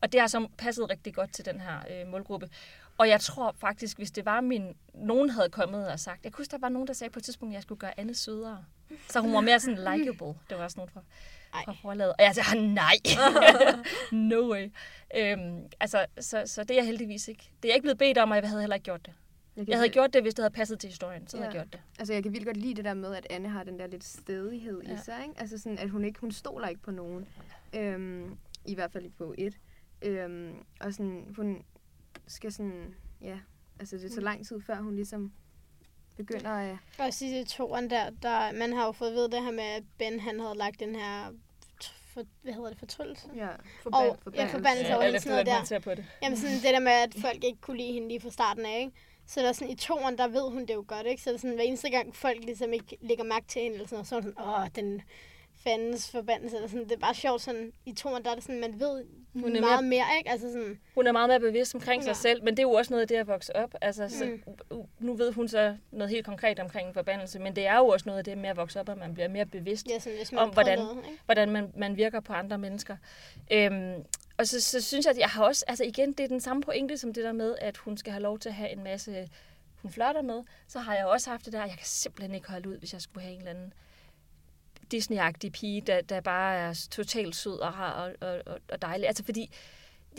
Speaker 4: Og det har så passet rigtig godt til den her øh, målgruppe. Og jeg tror faktisk, hvis det var min... Nogen havde kommet og sagt... Jeg kunne der var nogen, der sagde på et tidspunkt, at jeg skulle gøre Anne sødere. Så hun var mere sådan likable. Det var også nogen fra, fra forlaget. Og jeg sagde, nej. no way. Øhm, altså, så, så det er jeg heldigvis ikke. Det er jeg ikke blevet bedt om, og jeg havde heller ikke gjort det.
Speaker 5: Jeg,
Speaker 4: Jeg havde gjort det, hvis det havde passet til historien. Så havde jeg
Speaker 5: Ja.
Speaker 4: gjort det.
Speaker 5: Altså, jeg kan vildt godt lide det der med, at Anne har den der lidt stedighed ja. i
Speaker 4: Ja.
Speaker 5: sig, ikke? Altså sådan, at hun ikke, hun stoler ikke på nogen. Øhm, I hvert fald i bog 1. Øhm, og sådan, hun skal sådan, ja, altså det er så lang tid før, hun ligesom begynder at...
Speaker 1: Og sidst i toren der, der, man har jo fået at vide det her med, at Ben han havde lagt den her, for, hvad hedder det, fortryllelse?
Speaker 5: Ja,
Speaker 1: Og- ja, forbandelse over
Speaker 4: alt
Speaker 1: hele
Speaker 4: efter,
Speaker 1: sådan noget der.
Speaker 4: man ser på det.
Speaker 1: Jamen sådan det der med, at folk ikke kunne lide hende lige fra starten af, ikke? Så der er sådan, i toren, der ved hun det jo godt, ikke? Så det er sådan, hver eneste gang folk ligesom ikke lægger mærke til hende, eller sådan så er sådan, åh, den fandens forbandelse, eller sådan. Det er bare sjovt sådan, i toren, der er det sådan, man ved
Speaker 4: Hun er
Speaker 1: meget mere, ikke? Altså sådan,
Speaker 4: Hun er meget mere bevidst omkring sig
Speaker 1: Ja.
Speaker 4: selv, men det er jo også noget af det at vokse op. Altså, så,
Speaker 1: Mm.
Speaker 4: nu ved hun så noget helt konkret omkring en forbandelse, men det er jo også noget af det med at vokse op, at man bliver mere bevidst,
Speaker 1: ja, sådan,
Speaker 4: Om hvordan-
Speaker 1: noget, ikke?
Speaker 4: hvordan man, man virker på andre mennesker. Øhm, og så, så synes jeg, at jeg har også, altså igen, det er den samme pointe som det der med, at hun skal have lov til at have en masse, hun flørter med. Så har jeg også haft det der, jeg kan simpelthen ikke holde ud, hvis jeg skulle have en eller anden Disney-agtig pige, der, der bare er totalt sød og rar og, og, og, dejlig. Altså fordi,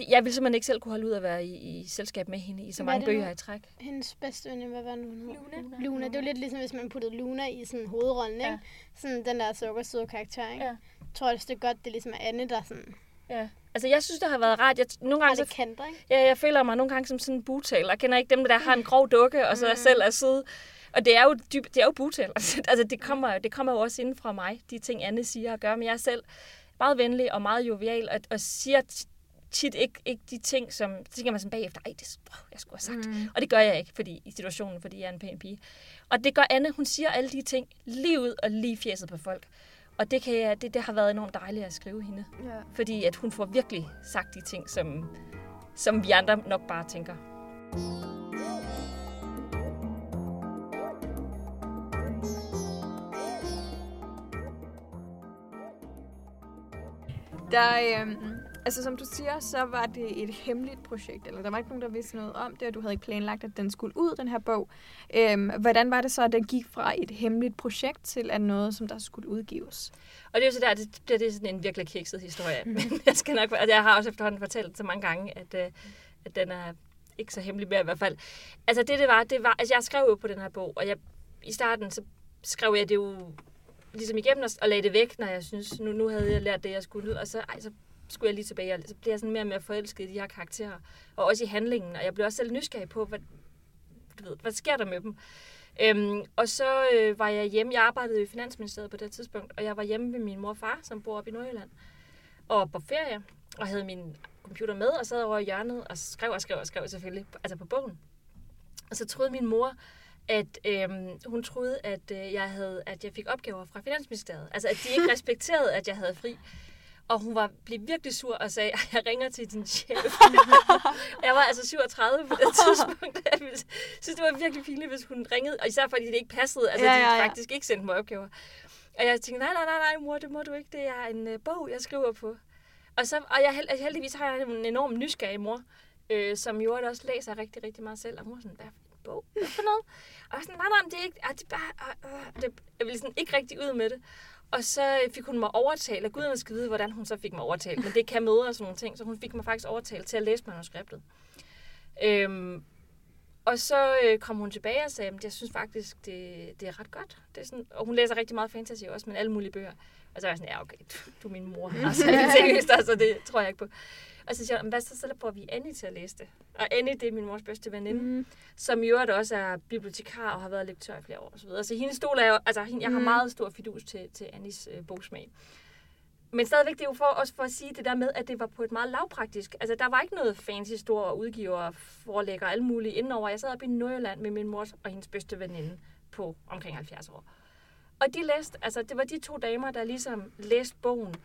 Speaker 4: jeg vil simpelthen ikke selv kunne holde ud at være i, i selskab med hende i så
Speaker 1: Hvad
Speaker 4: mange bøger i træk.
Speaker 1: Hendes bedste veninde, hvad var nu?
Speaker 4: Luna.
Speaker 1: Luna. Det var lidt ligesom, hvis man puttede Luna i sådan hovedrollen, ikke?
Speaker 4: Ja.
Speaker 1: Sådan den der sukkersøde karakter, ikke?
Speaker 4: Ja.
Speaker 1: Jeg tror også, det er godt, det er ligesom er Anne, der sådan
Speaker 4: Ja. Altså, jeg synes, det har været rart. Jeg, nogle
Speaker 1: har
Speaker 4: gange,
Speaker 1: det
Speaker 4: så,
Speaker 1: kanter, ikke?
Speaker 4: ja, jeg føler mig nogle gange som sådan en butaler. Jeg kender ikke dem, der har en grov dukke, og så mm. selv er søde. Og det er jo, dyb, det er jo butaler. altså, det kommer, det kommer jo også inden fra mig, de ting, Anne siger og gør. Men jeg er selv meget venlig og meget jovial, og, og siger tit ikke, ikke de ting, som... Så tænker man sådan bagefter, ej, det oh, jeg skulle have sagt. Mm. Og det gør jeg ikke fordi, i situationen, fordi jeg er en pæn pige. Og det gør Anne. Hun siger alle de ting lige ud og lige i fjeset på folk. Og det, kan jeg, det, det har været enormt dejligt at skrive hende.
Speaker 5: Ja.
Speaker 4: Fordi at hun får virkelig sagt de ting, som, som vi andre nok bare tænker.
Speaker 6: Der, øhm, altså som du siger, så var det et hemmeligt projekt, eller der var ikke nogen, der vidste noget om det, og du havde ikke planlagt, at den skulle ud, den her bog. Øhm, hvordan var det så, at den gik fra et hemmeligt projekt til at noget, som der skulle udgives?
Speaker 4: Og det er jo så der, det bliver det sådan en virkelig kikset historie. Men jeg, skal nok, altså jeg har også efterhånden fortalt så mange gange, at, øh, at den er ikke så hemmelig mere i hvert fald. Altså det, det var, det var, altså jeg skrev jo på den her bog, og jeg, i starten så skrev jeg det jo ligesom igennem og, og lagde det væk, når jeg synes, nu, nu havde jeg lært det, jeg skulle. Og så, ej, så skulle jeg lige tilbage, og så blev jeg sådan mere og mere forelsket i de her karakterer. Og også i handlingen, og jeg blev også selv nysgerrig på, hvad, du ved, hvad sker der med dem? Øhm, og så øh, var jeg hjemme, jeg arbejdede i Finansministeriet på det tidspunkt, og jeg var hjemme med min mor og far, som bor oppe i Nordjylland, og på ferie, og havde min computer med, og sad over i hjørnet og skrev og skrev og skrev selvfølgelig, altså på bogen. Og så troede min mor, at øhm, hun troede, at øh, jeg havde, at jeg fik opgaver fra Finansministeriet. Altså, at de ikke respekterede, at jeg havde fri. Og hun var, blev virkelig sur og sagde, at jeg ringer til din chef. jeg var altså 37 på det tidspunkt. Jeg synes, det var virkelig pinligt, hvis hun ringede. Og især fordi det ikke passede. Altså,
Speaker 6: Ja,
Speaker 4: ja,
Speaker 6: ja,
Speaker 4: de faktisk ikke sendte mig opgaver. Og jeg tænkte, nej, nej, nej, nej, mor, det må du ikke. Det er en øh, bog, jeg skriver på. Og, så, og jeg, altså, heldigvis har jeg en enorm nysgerrig mor, øh, som jo også læser rigtig, rigtig meget selv. Og var sådan, hvad bog? Hvad for noget? Og sådan, nej, nej, men det er ikke, ah, det er bare, ah, ah. det, jeg ville sådan ikke rigtig ud med det. Og så fik hun mig overtalt, og guderne skal vide, hvordan hun så fik mig overtalt, men det kan møde og sådan nogle ting, så hun fik mig faktisk overtalt til at læse manuskriptet. Øhm, og så øh, kom hun tilbage og sagde, at jeg synes faktisk, det, det er ret godt. Det er sådan, og hun læser rigtig meget fantasy også, men alle mulige bøger. Og så var jeg sådan, ja okay, du, du er min mor. Altså, det så altså, det tror jeg ikke på. Og så siger jeg, hvad så, så får vi Annie til at læse det. Og Annie, det er min mors bedste veninde, mm. som i øvrigt også er bibliotekar og har været lektør i flere år. Og så, videre. så hendes stol er jo, altså hende- jeg har
Speaker 6: Mm.
Speaker 4: meget stor fidus til, til Annies øh, bogsmag. Men stadigvæk, det er jo for, også for at sige det der med, at det var på et meget lavpraktisk. Altså, der var ikke noget fancy store udgiver, forelægger og alle mulige indenover. Jeg sad oppe i Nordjylland med min mor og hendes bedste veninde på omkring 70 år. Og de læste, altså det var de to damer, der ligesom læste bogen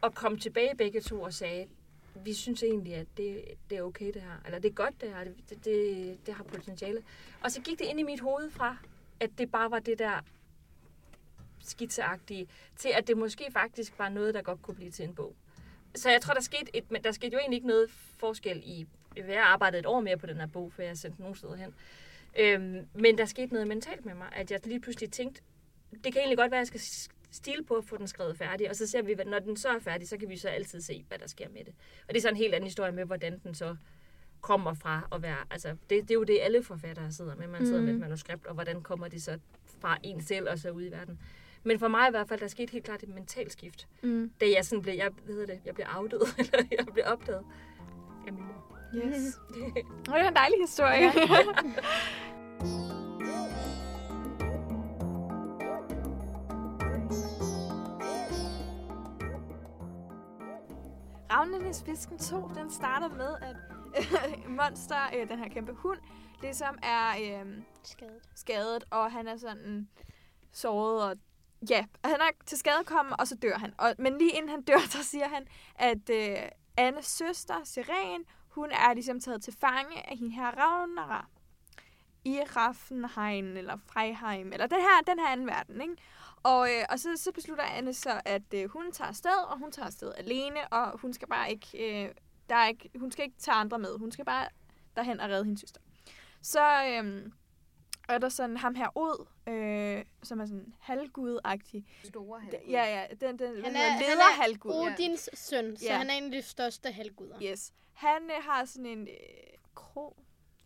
Speaker 4: og kom tilbage begge to og sagde, vi synes egentlig, at det, det er okay det her. Eller det er godt det her, det, det, det, har potentiale. Og så gik det ind i mit hoved fra, at det bare var det der skitseagtige, til at det måske faktisk var noget, der godt kunne blive til en bog. Så jeg tror, der skete, et, men der skete jo egentlig ikke noget forskel i, jeg arbejdede et år mere på den her bog, før jeg sendte nogen steder hen. Øhm, men der skete noget mentalt med mig, at jeg lige pludselig tænkte, det kan egentlig godt være, at jeg skal stile på at få den skrevet færdig, og så ser vi, når den så er færdig, så kan vi så altid se, hvad der sker med det. Og det er så en helt anden historie med, hvordan den så kommer fra at være, altså det, det er jo det, alle forfattere sidder med, man sidder med et manuskript, og hvordan kommer det så fra en selv og så ud i verden. Men for mig i hvert fald, der skete helt klart et mentalt skift.
Speaker 6: Mm.
Speaker 4: Da jeg sådan blev, jeg hvad hedder det, jeg blev outet, eller jeg blev opdaget af min mor.
Speaker 6: Yes. Og det er en dejlig historie. Ravnenes Fisken 2, den starter med, at Monster, øh, den her kæmpe hund, ligesom er øh,
Speaker 1: Skadet.
Speaker 6: skadet, og han er sådan såret, og ja, han er til skade kommet, og så dør han. Og, men lige inden han dør, så siger han, at øh, Annes søster, Seren, hun er ligesom taget til fange af hende her Ragnara i Raffenheim, eller Freiheim, eller den her, den her anden verden, ikke? Og, øh, og så, så beslutter Anne så, at øh, hun tager afsted, og hun tager afsted alene, og hun skal bare ikke, øh, der er ikke, hun skal ikke tage andre med. Hun skal bare derhen og redde hendes søster. Så øh, er der sådan ham her ud, øh, som er sådan halvgud-agtig.
Speaker 5: Store
Speaker 6: Ja, ja, den, den,
Speaker 1: Han er-
Speaker 6: er,
Speaker 1: han
Speaker 6: leder
Speaker 1: er
Speaker 6: halvgud.
Speaker 1: Odins søn, så
Speaker 6: Ja.
Speaker 1: han er en af de største halvguder.
Speaker 6: Yes. Han øh, har sådan en øh, krog,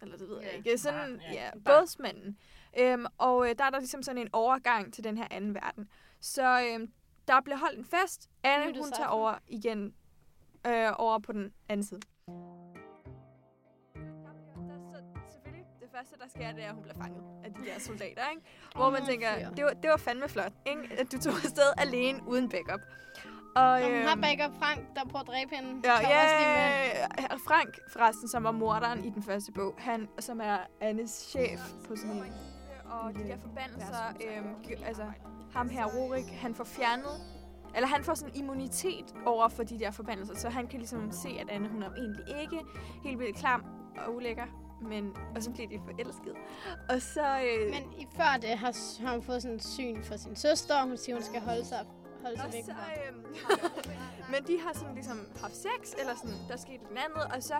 Speaker 6: eller det ved jeg
Speaker 5: Ja,
Speaker 6: ikke, sådan,
Speaker 4: ja,
Speaker 6: ja, bådsmanden. Øhm, og øh, der er der ligesom sådan en overgang til den her anden verden. Så øhm, der bliver holdt en fest. Anne, hun tager over igen, øh, over på den anden side. selvfølgelig, det første, der sker, det er, at hun bliver fanget af de der soldater, ikke? Hvor man tænker, det var, det var fandme flot, ikke? At du tog afsted alene, uden backup. Og,
Speaker 1: Og hun har
Speaker 6: øhm,
Speaker 1: backup Frank, der prøver at dræbe hende.
Speaker 6: Ja, ja, Frank forresten, som var morderen i den første bog, han som er Annes chef på sådan en... Og de der forbandelser, øhm, altså ham her, Rorik, han får fjernet, eller han får sådan immunitet over for de der forbandelser, så han kan ligesom se, at Anne, hun er egentlig ikke helt vildt klam og ulækker, men, og så bliver de forelsket. Og så... Øh,
Speaker 1: Men i før det har, har hun fået sådan et syn for sin søster, og hun siger, hun skal holde sig, holde sig væk
Speaker 6: så, øhm, men de har sådan ligesom haft sex, eller sådan, der skete noget andet, og så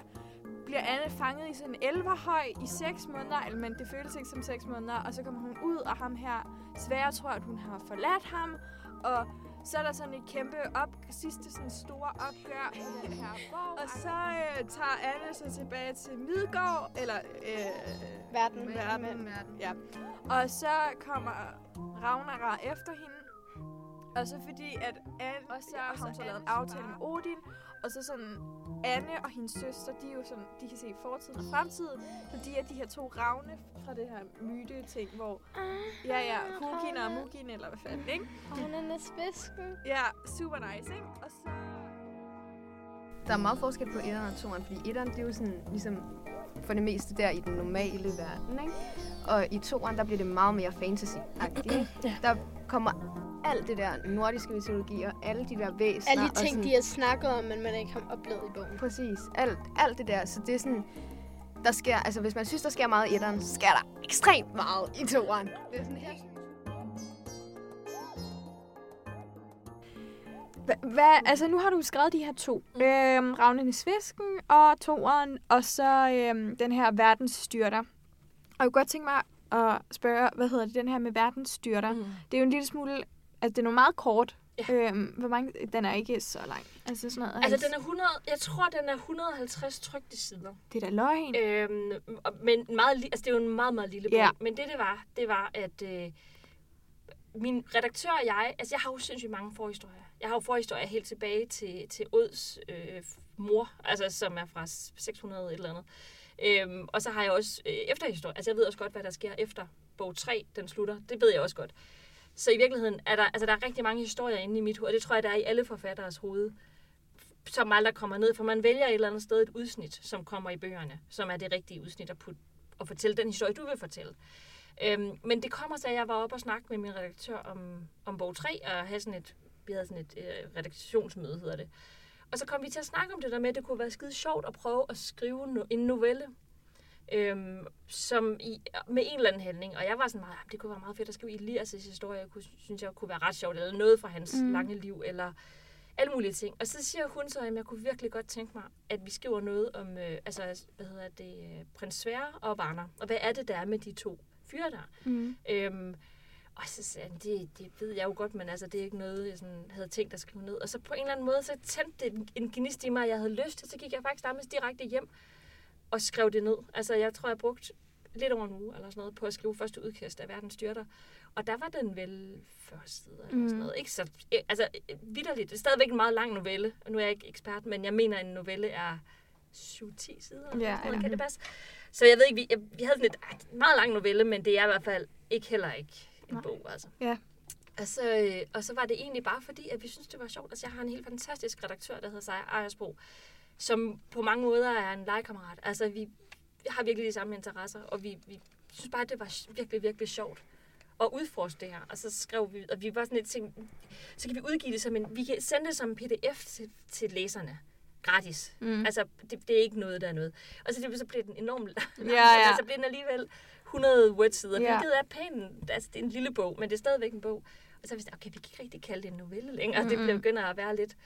Speaker 6: bliver Anne fanget i sådan en elverhøj i 6 måneder, eller, men det føles ikke som 6 måneder, og så kommer hun ud, og ham her Svære tror, at hun har forladt ham, og så er der sådan et kæmpe op, sidste sådan store opgør i den her borg. Og så øh, tager Anne så tilbage til Midgård, eller øh,
Speaker 1: Verden.
Speaker 6: verden.
Speaker 5: verden.
Speaker 6: Ja. Og så kommer Ragnarok efter hende. Og så fordi, at Anne, og så har hun så lavet en aftale med Odin, og så sådan, Anne og hendes søster, de er jo sådan, de kan se fortiden og fremtiden, så de er de her to ravne fra det her myte-ting, hvor, ja ja, Hugin og Mugin, eller hvad fanden, ikke?
Speaker 1: Ravnenes fisken.
Speaker 6: Ja, super nice, ikke? Og så...
Speaker 5: Der er meget forskel på 1'eren og 2'eren, fordi 1'eren, det er jo sådan, ligesom for det meste der i den normale verden, ikke? Og i 2'eren, der bliver det meget mere fantasy-agtigt? Der kommer alt det der nordiske mytologi og alle de der væsener.
Speaker 1: Alle de ting,
Speaker 5: sådan,
Speaker 1: de har snakket om, men man ikke har oplevet i bogen.
Speaker 5: Præcis. Alt, alt det der. Så det er sådan... Der sker, altså hvis man synes, der sker meget i etteren, så sker der ekstremt meget i toeren. Det er sådan helt...
Speaker 6: Hva- Hvad, altså nu har du skrevet de her to. Øhm, Ravnenes Fisken og toeren, og så øhm, den her verdensstyrter. Og jeg kunne godt tænke mig at spørge, hvad hedder det, den her med verdensstyrter? Mm. Det er jo en lille smule, altså det er noget meget kort.
Speaker 4: Ja.
Speaker 6: Øhm, hvor mange, den er ikke så lang. Altså sådan noget.
Speaker 4: Altså, den er 100, jeg tror, den er 150 trykte sider.
Speaker 6: Det er da løgn.
Speaker 4: Øhm, men meget, altså, det er jo en meget, meget lille bog.
Speaker 6: Ja.
Speaker 4: Men det, det var, det var, at øh, min redaktør og jeg, altså jeg har jo sindssygt mange forhistorier jeg har jo forhistorie helt tilbage til, til Ods øh, mor, altså som er fra 600 et eller andet. Øhm, og så har jeg også øh, efterhistorie. Altså jeg ved også godt, hvad der sker efter bog 3, den slutter. Det ved jeg også godt. Så i virkeligheden er der, altså der er rigtig mange historier inde i mit hoved, og det tror jeg, der er i alle forfatteres hoved, som aldrig kommer ned, for man vælger et eller andet sted et udsnit, som kommer i bøgerne, som er det rigtige udsnit at, putte, at fortælle den historie, du vil fortælle. Øhm, men det kommer så, at jeg var oppe og snakke med min redaktør om, om bog 3, og have sådan et, vi havde sådan et øh, redaktionsmøde, hedder det. Og så kom vi til at snakke om det der med, at det kunne være skide sjovt at prøve at skrive no, en novelle, øhm, som i, med en eller anden handling. Og jeg var sådan meget, det kunne være meget fedt at skrive Elias' historie. Jeg kunne, synes, jeg kunne være ret sjovt, eller noget fra hans mm. lange liv, eller alle mulige ting. Og så siger hun så, at jeg kunne virkelig godt tænke mig, at vi skriver noget om, øh, altså, hvad hedder det, øh, prins Sverre og Varner. Og hvad er det, der er med de to fyre der?
Speaker 6: Mm.
Speaker 4: Øhm, og så sagde han, det, det ved jeg jo godt, men altså, det er ikke noget, jeg sådan havde tænkt at skrive ned. Og så på en eller anden måde, så tændte det en, en gnist i mig, jeg havde lyst til. Så gik jeg faktisk nærmest direkte hjem og skrev det ned. Altså, jeg tror, jeg brugte lidt over en uge eller sådan noget, på at skrive første udkast af Verdens Styrter. Og der var den vel 40 sider eller
Speaker 6: Mm.
Speaker 4: sådan noget. Ikke så, eh, altså, vidderligt. Det er stadigvæk en meget lang novelle. Og nu er jeg ikke ekspert, men jeg mener, at en novelle er 7-10 sider. eller
Speaker 6: Ja,
Speaker 4: sådan noget.
Speaker 6: ja.
Speaker 4: Kan det passe? Så jeg ved ikke, vi, jeg, vi havde sådan en meget lang novelle, men det er i hvert fald ikke heller ikke en
Speaker 6: Nej.
Speaker 4: bog, altså.
Speaker 6: Ja.
Speaker 4: Og så, øh, og så var det egentlig bare fordi, at vi synes det var sjovt. Altså, jeg har en helt fantastisk redaktør, der hedder Seja Ejersbro, som på mange måder er en legekammerat. Altså, vi har virkelig de samme interesser, og vi, vi synes bare, at det var virkelig, virkelig sjovt at udforske det her. Og så skrev vi, og vi var sådan lidt tænkt, så kan vi udgive det som en, vi kan sende det som en pdf til, til læserne. Gratis.
Speaker 6: Mm.
Speaker 4: Altså, det, det er ikke noget, der er noget. Og så, det, så blev den enormt lang.
Speaker 6: Ja, ja.
Speaker 4: Altså, så blev den alligevel 100 wordsider,
Speaker 6: Ja.
Speaker 4: hvilket er pænt. Altså, det er en lille bog, men det er stadigvæk en bog. Og så har vi sagt, okay, vi kan ikke rigtig kalde det en novelle længere. Mm-hmm. Det blev begynder at være lidt...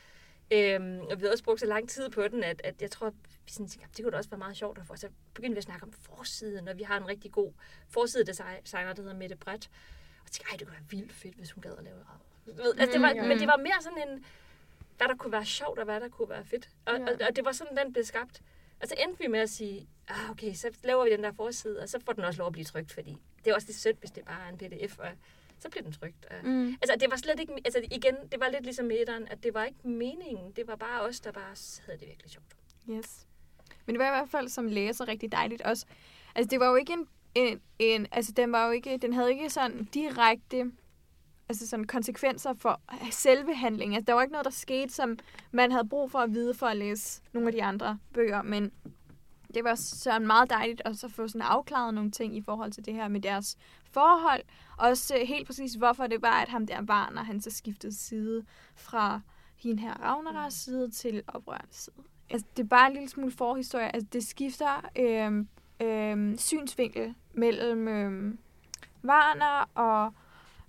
Speaker 4: Øhm, og vi har også brugt så lang tid på den, at, at jeg tror, vi sådan tænkte, det kunne da også være meget sjovt at få. Så begyndte vi at snakke om forsiden, og vi har en rigtig god forsidedesigner, der hedder Mette Brett. Og tænkte, ej, det kunne være vildt fedt, hvis hun gad at lave. Du ved, Altså, det var,
Speaker 6: Mm,
Speaker 4: Men det var mere sådan en, hvad der kunne være sjovt, og hvad der kunne være fedt. Og,
Speaker 6: Ja.
Speaker 4: og, og det var sådan, den blev skabt. Og så endte vi med at sige, ah, okay, så laver vi den der forside, og så får den også lov at blive trygt, fordi det er også lidt sødt, hvis det bare er en pdf, og så bliver den trygt. Og,
Speaker 6: Mm.
Speaker 4: Altså, det var slet ikke, altså igen, det var lidt ligesom etteren, at det var ikke meningen, det var bare os, der bare havde det virkelig sjovt.
Speaker 6: Yes. Men det var i hvert fald som læser rigtig dejligt også. Altså, det var jo ikke en, en, en altså, den var jo ikke, den havde ikke sådan direkte altså sådan konsekvenser for selve handlingen. Altså, der var ikke noget, der skete, som man havde brug for at vide for at læse nogle af de andre bøger, men det var sådan meget dejligt at få sådan afklaret nogle ting i forhold til det her med deres forhold. Også øh, helt præcis, hvorfor det var, at ham der barn, og han så skiftede side fra hende her Ragnaras side til oprørens side. Altså, det er bare en lille smule forhistorie. Altså, det skifter øhm, øhm, synsvinkel mellem øhm, Varner og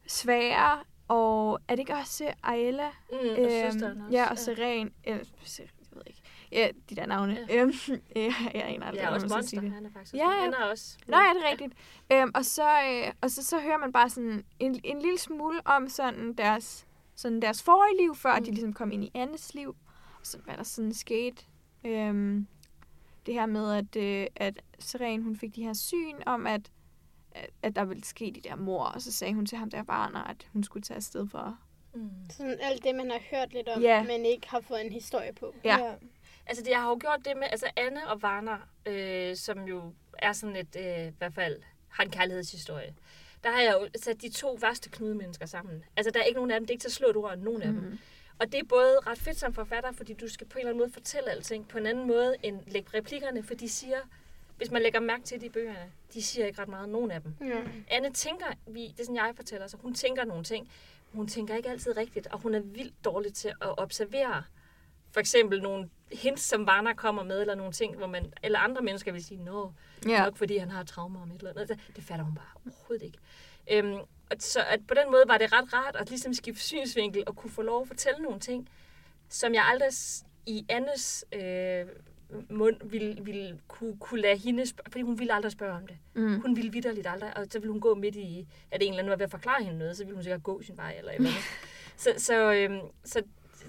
Speaker 6: Svære, og er det ikke også Ayla?
Speaker 4: Mm, og søsteren også.
Speaker 6: ja, og Seren. Ved ikke. Ja, de der navne. Ja. Øhm, ja, jeg aner aldrig,
Speaker 4: Ja, også
Speaker 6: man skal sige
Speaker 4: Monster,
Speaker 6: det.
Speaker 4: han er faktisk
Speaker 6: Ja,
Speaker 4: også,
Speaker 6: ja.
Speaker 4: han er også.
Speaker 6: Nå, ja, det er rigtigt. Øhm, og så, øh, og så, så hører man bare sådan en, en lille smule om sådan deres, sådan deres forrige liv, før mm. de ligesom kom ind i Annes liv. Og så hvad der sådan skete. Øhm, det her med, at, øh, at Seren, hun fik de her syn om, at, at, at der ville ske de der mor, og så sagde hun til ham der barn, at hun skulle tage afsted for.
Speaker 4: Mm.
Speaker 1: Sådan alt det, man har hørt lidt om,
Speaker 6: Ja.
Speaker 1: men ikke har fået en historie på.
Speaker 6: Ja.
Speaker 4: Altså, det, jeg har jo gjort det med, altså Anne og Varner, øh, som jo er sådan et, øh, i hvert fald, har en kærlighedshistorie. Der har jeg jo sat de to værste knudemennesker sammen. Altså, der er ikke nogen af dem, det er ikke til at slå et ord nogen af dem.
Speaker 6: Mm.
Speaker 4: Og det er både ret fedt som forfatter, fordi du skal på en eller anden måde fortælle alting på en anden måde end lægge replikkerne, for de siger, hvis man lægger mærke til det i bøgerne, de siger ikke ret meget, nogen af dem.
Speaker 1: Ja.
Speaker 4: Anne tænker, vi, det er sådan jeg fortæller, så hun tænker nogle ting, men hun tænker ikke altid rigtigt, og hun er vildt dårlig til at observere for eksempel nogle hints, som Varner kommer med, eller nogle ting, hvor man, eller andre mennesker vil sige, nå,
Speaker 6: Ja.
Speaker 4: nok fordi han har traumer om et eller andet. Det, det fatter hun bare overhovedet ikke. Øhm, og så at på den måde var det ret rart at ligesom skifte synsvinkel og kunne få lov at fortælle nogle ting, som jeg aldrig i Annes øh, mund ville, ville kunne, kunne lade hende spørge, fordi hun ville aldrig spørge om det.
Speaker 6: Mm.
Speaker 4: Hun ville vidderligt aldrig, og så ville hun gå midt i, at en eller anden var ved at forklare hende noget, så ville hun sikkert gå sin vej eller et eller andet. så, så, øhm, så,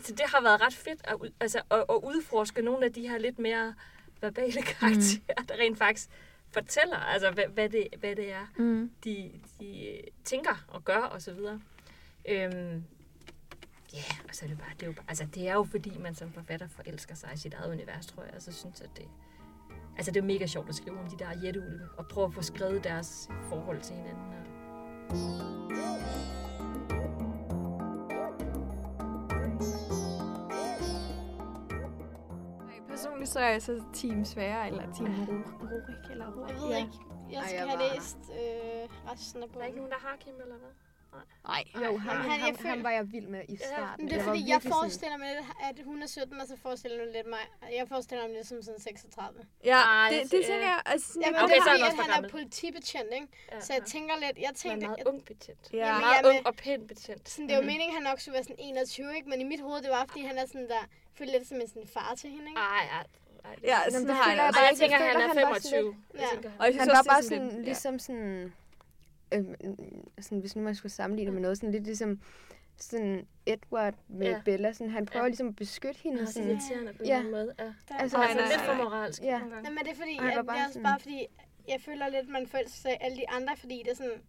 Speaker 4: så det har været ret fedt at, altså, at, at udforske nogle af de her lidt mere verbale karakterer, mm. der rent faktisk fortæller, altså hvad, hvad, det, hvad det er,
Speaker 6: Mm.
Speaker 4: de, de tænker og gør og så videre. Øhm, Ja, yeah, og så er det bare, det er jo bare, altså det er jo fordi, man som forfatter forelsker sig i sit eget univers, tror jeg, og så synes at det, altså det er mega sjovt at skrive om de der jætteulve, og prøve at få skrevet deres forhold til hinanden. Og...
Speaker 6: Personligt så er jeg så team Svære, eller team Rorik, eller
Speaker 1: Jeg
Speaker 6: Rorik.
Speaker 1: ved
Speaker 6: Ja.
Speaker 1: ikke. Jeg
Speaker 5: Ej,
Speaker 1: skal
Speaker 5: jeg
Speaker 1: have
Speaker 5: var-
Speaker 1: læst øh, resten af
Speaker 4: Der er
Speaker 1: bogen.
Speaker 4: ikke nogen, der har Kim, eller hvad?
Speaker 6: Nej.
Speaker 5: Jo, ham,
Speaker 1: han-
Speaker 5: han,
Speaker 1: jeg
Speaker 5: ham,
Speaker 1: føler-
Speaker 5: ham var jeg vild med i starten.
Speaker 1: Men det er
Speaker 5: Jeg
Speaker 1: fordi, jeg forestiller mig lidt, at hun er 17, og så forestiller jeg mig lidt mig. Jeg forestiller mig lidt som sådan 36.
Speaker 6: Ja,
Speaker 4: Ej,
Speaker 6: det,
Speaker 4: det-
Speaker 6: det tænker jeg. Altså, sådan,
Speaker 1: Jamen,
Speaker 6: okay,
Speaker 1: det er
Speaker 4: så er
Speaker 1: fordi,
Speaker 4: han
Speaker 1: at han er politibetjent, ikke?
Speaker 4: Ja,
Speaker 1: Så jeg tænker lidt, jeg
Speaker 4: Han er
Speaker 1: tænkte,
Speaker 4: meget ung betjent.
Speaker 6: Ja.
Speaker 1: Jamen,
Speaker 4: Meget
Speaker 1: jeg
Speaker 4: ung og pæn betjent.
Speaker 1: sådan, det er jo meningen, at han nok skulle være sådan 21, ikke? Men i mit hoved, det var, fordi han er sådan der, føler lidt som en sådan far til hende, ikke?
Speaker 4: Ej, ej, ej.
Speaker 6: Ja,
Speaker 5: Jamen,
Speaker 6: sådan har
Speaker 5: føler
Speaker 6: jeg
Speaker 5: jeg bare
Speaker 4: jeg
Speaker 5: ikke.
Speaker 4: tænker,
Speaker 5: Jeg
Speaker 4: han
Speaker 5: føler,
Speaker 4: er
Speaker 5: han var
Speaker 4: 25.
Speaker 1: Ja.
Speaker 4: Jeg tænker,
Speaker 6: Og jeg synes
Speaker 5: Han var
Speaker 6: det er
Speaker 5: bare
Speaker 6: sådan
Speaker 5: sådan,
Speaker 6: lidt-
Speaker 5: ligesom sådan, øh, sådan, hvis nu man skulle sammenligne det med noget, sådan lidt ligesom sådan Edward med
Speaker 4: Ja.
Speaker 5: ja. Bella, sådan, han prøver
Speaker 4: Ja.
Speaker 5: ligesom at beskytte hende.
Speaker 4: Han så
Speaker 5: Sådan,
Speaker 4: irriterende på en
Speaker 5: Ja.
Speaker 4: anden måde. Ja.
Speaker 5: Altså,
Speaker 1: der,
Speaker 4: Han er lidt for moralsk
Speaker 5: Ja.
Speaker 1: Nej, men det er fordi,
Speaker 5: Og han
Speaker 1: at, det
Speaker 5: bare
Speaker 1: er også
Speaker 5: sådan-
Speaker 1: bare fordi, jeg føler lidt, man forelsker sig alle de andre, fordi det er sådan,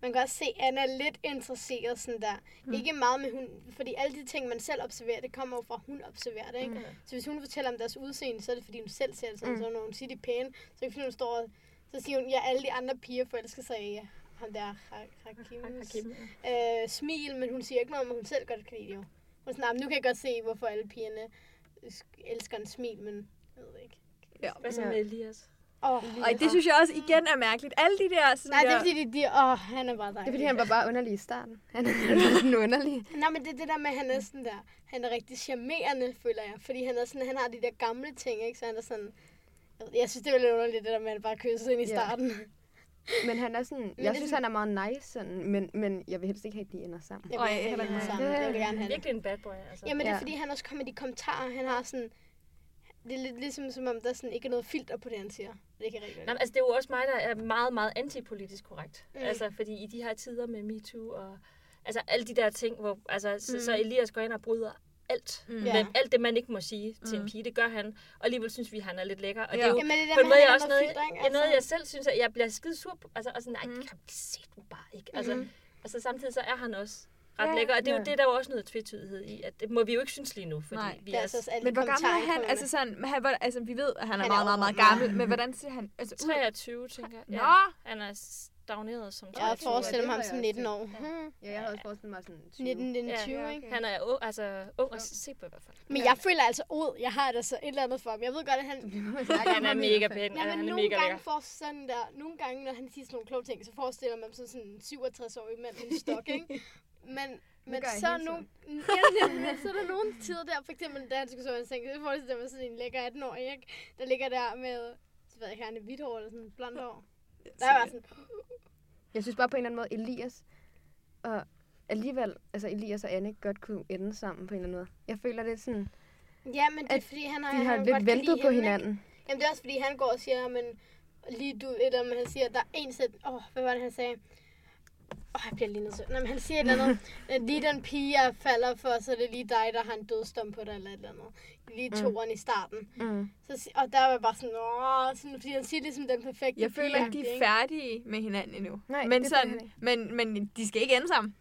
Speaker 1: man kan også se, at Anna er lidt interesseret sådan der. Mm. Ikke meget med hun, fordi alle de ting, man selv observerer, det kommer jo fra, hun observerer det, ikke? Mm. Så hvis hun fortæller om deres udseende, så er det fordi, hun selv ser det sådan, mm. så når hun siger, de er pæne, så er det fordi, hun står og, så siger hun, ja, alle de andre piger forelsker sig i ham der, Hakims
Speaker 4: Hakim,
Speaker 1: øh, smil, men hun siger ikke noget om, at hun selv godt kan lide det jo. Hun er sådan, "Nah, men nu kan jeg godt se, hvorfor alle pigerne elsker en smil, men jeg ved ikke.
Speaker 6: Ja.
Speaker 4: Hvad så med Elias?
Speaker 1: Åh,
Speaker 6: Ej, det synes jeg også igen er mærkeligt. Alle de der sådan
Speaker 1: Nej, det er fordi, de, de, åh, han er bare dejlig.
Speaker 5: det er fordi, han var bare underlig i starten. Han er sådan underlig.
Speaker 1: Nej, men det er det der med, at han er sådan der, han er rigtig charmerende, føler jeg. Fordi han er sådan, han har de der gamle ting, ikke? Så han er sådan, jeg, synes, det er lidt underligt, det der med, at han bare kysser ind i starten.
Speaker 5: Men han er sådan, jeg synes, han er meget nice, sådan, men, men jeg vil helst ikke have, at de ender sammen.
Speaker 1: Jeg vil have
Speaker 6: heller
Speaker 1: det
Speaker 6: ikke mig.
Speaker 1: sammen. Jeg vil gerne have.
Speaker 4: Virkelig en bad boy, altså.
Speaker 1: Jamen, det er
Speaker 5: Ja.
Speaker 1: fordi, han også kommer med de kommentarer. Han har sådan, det er lidt ligesom, som om der sådan ikke er noget filter på det, han siger. Det kan rigtig
Speaker 4: Nej, altså, det er jo også mig, der er meget, meget antipolitisk korrekt.
Speaker 1: Mm.
Speaker 4: Mm. Altså, fordi i de her tider med MeToo og altså, alle de der ting, hvor altså, så,
Speaker 1: Mm.
Speaker 4: så Elias går ind og bryder alt.
Speaker 6: Mm.
Speaker 4: Mm. Men alt det, man ikke må sige til
Speaker 6: Mm.
Speaker 4: en pige, det gør han. Og alligevel synes vi, han er lidt lækker. Og
Speaker 6: Ja.
Speaker 4: det er jo
Speaker 1: Jamen, det er
Speaker 4: på
Speaker 1: der
Speaker 4: en måde også noget, altså. noget, jeg selv synes, at jeg bliver skide sur på. Altså, og sådan, nej,
Speaker 6: Mm.
Speaker 4: mm. kan se du bare ikke. Altså, mm. altså, samtidig så er han også ret
Speaker 6: Ja,
Speaker 4: lækker. Og det er jo
Speaker 5: ja.
Speaker 4: det, er der er jo også noget tvetydighed i. At det må vi jo ikke synes lige nu, fordi
Speaker 6: Nej.
Speaker 4: vi
Speaker 1: Det er
Speaker 4: er...
Speaker 1: altså
Speaker 6: Men hvor gammel er han? Altså
Speaker 1: med.
Speaker 6: sådan, han, var- altså vi ved, at han er
Speaker 1: Han er
Speaker 6: meget, meget, meget gammel. Men hvordan ser han altså ud?
Speaker 4: 23, tænker jeg.
Speaker 6: Nå!
Speaker 4: Ja, han er stagneret som
Speaker 1: Jeg
Speaker 4: 23.
Speaker 1: forestiller mig ham som
Speaker 5: jeg
Speaker 1: 19
Speaker 5: også
Speaker 1: år. Hmm.
Speaker 5: Ja, jeg havde også forestillet mig sådan 20.
Speaker 1: 19, 19,
Speaker 4: Ja,
Speaker 1: 20,
Speaker 5: ja,
Speaker 1: ikke?
Speaker 4: Han er ung, altså ung og se på i hvert fald.
Speaker 1: Men jeg føler altså ud. Jeg har det så et eller andet for ham. Jeg ved godt, at han...
Speaker 4: Han er mega pæn. Ja,
Speaker 1: men
Speaker 4: han er
Speaker 1: nogle
Speaker 4: mega
Speaker 1: gange
Speaker 4: lækker.
Speaker 1: får sådan der... Nogle gange, når han siger sådan nogle kloge ting, så forestiller man sig sådan en 67-årig mand med en stok, ikke? Men, men
Speaker 5: jeg
Speaker 1: så, nogle, ja, men så er der nogle tider der, for eksempel da han skulle sove i en seng, så forestiller man sådan en lækker 18-årig, ikke? Der ligger der med, så ved jeg ikke, han er hvidt hår eller sådan blondt hår. Der var sådan,
Speaker 5: Jeg synes bare på en eller anden måde, Elias og alligevel, altså Elias og Anne godt kunne ende sammen på en eller anden måde. Jeg føler lidt sådan,
Speaker 1: ja, men det er fordi, han har,
Speaker 5: de
Speaker 1: han
Speaker 5: har
Speaker 1: godt
Speaker 5: lidt ventet på
Speaker 1: hende, ikke?
Speaker 5: hinanden.
Speaker 1: Jamen det er også fordi, han går og siger, men lige du, eller men han siger, der er en sæt, åh, oh, hvad var det, han sagde? Åh, oh, jeg bliver lige nødt til. Nå, men han siger et eller andet, at lige den pige, jeg falder for, så er det lige dig, der har en dødsdom på dig, eller et eller andet. Lige toeren i starten.
Speaker 5: Mm.
Speaker 1: Så, og der var jeg bare sådan, åh, sådan, fordi han siger ligesom den perfekte
Speaker 6: Jeg føler ikke, de er færdige med hinanden endnu.
Speaker 5: Nej,
Speaker 6: men, sådan, men, men de skal ikke ende sammen.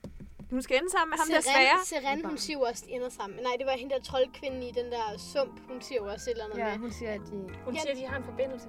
Speaker 6: Hun skal ende sammen med ham der svære.
Speaker 1: Seren, Seren, hun siger jo også, de ender sammen. Nej, det var hende der troldkvinde i den der sump. Hun siger jo også et eller andet
Speaker 5: Ja,
Speaker 1: med.
Speaker 5: hun siger, at de...
Speaker 4: Hun
Speaker 1: Ja.
Speaker 4: siger, at de har en forbindelse.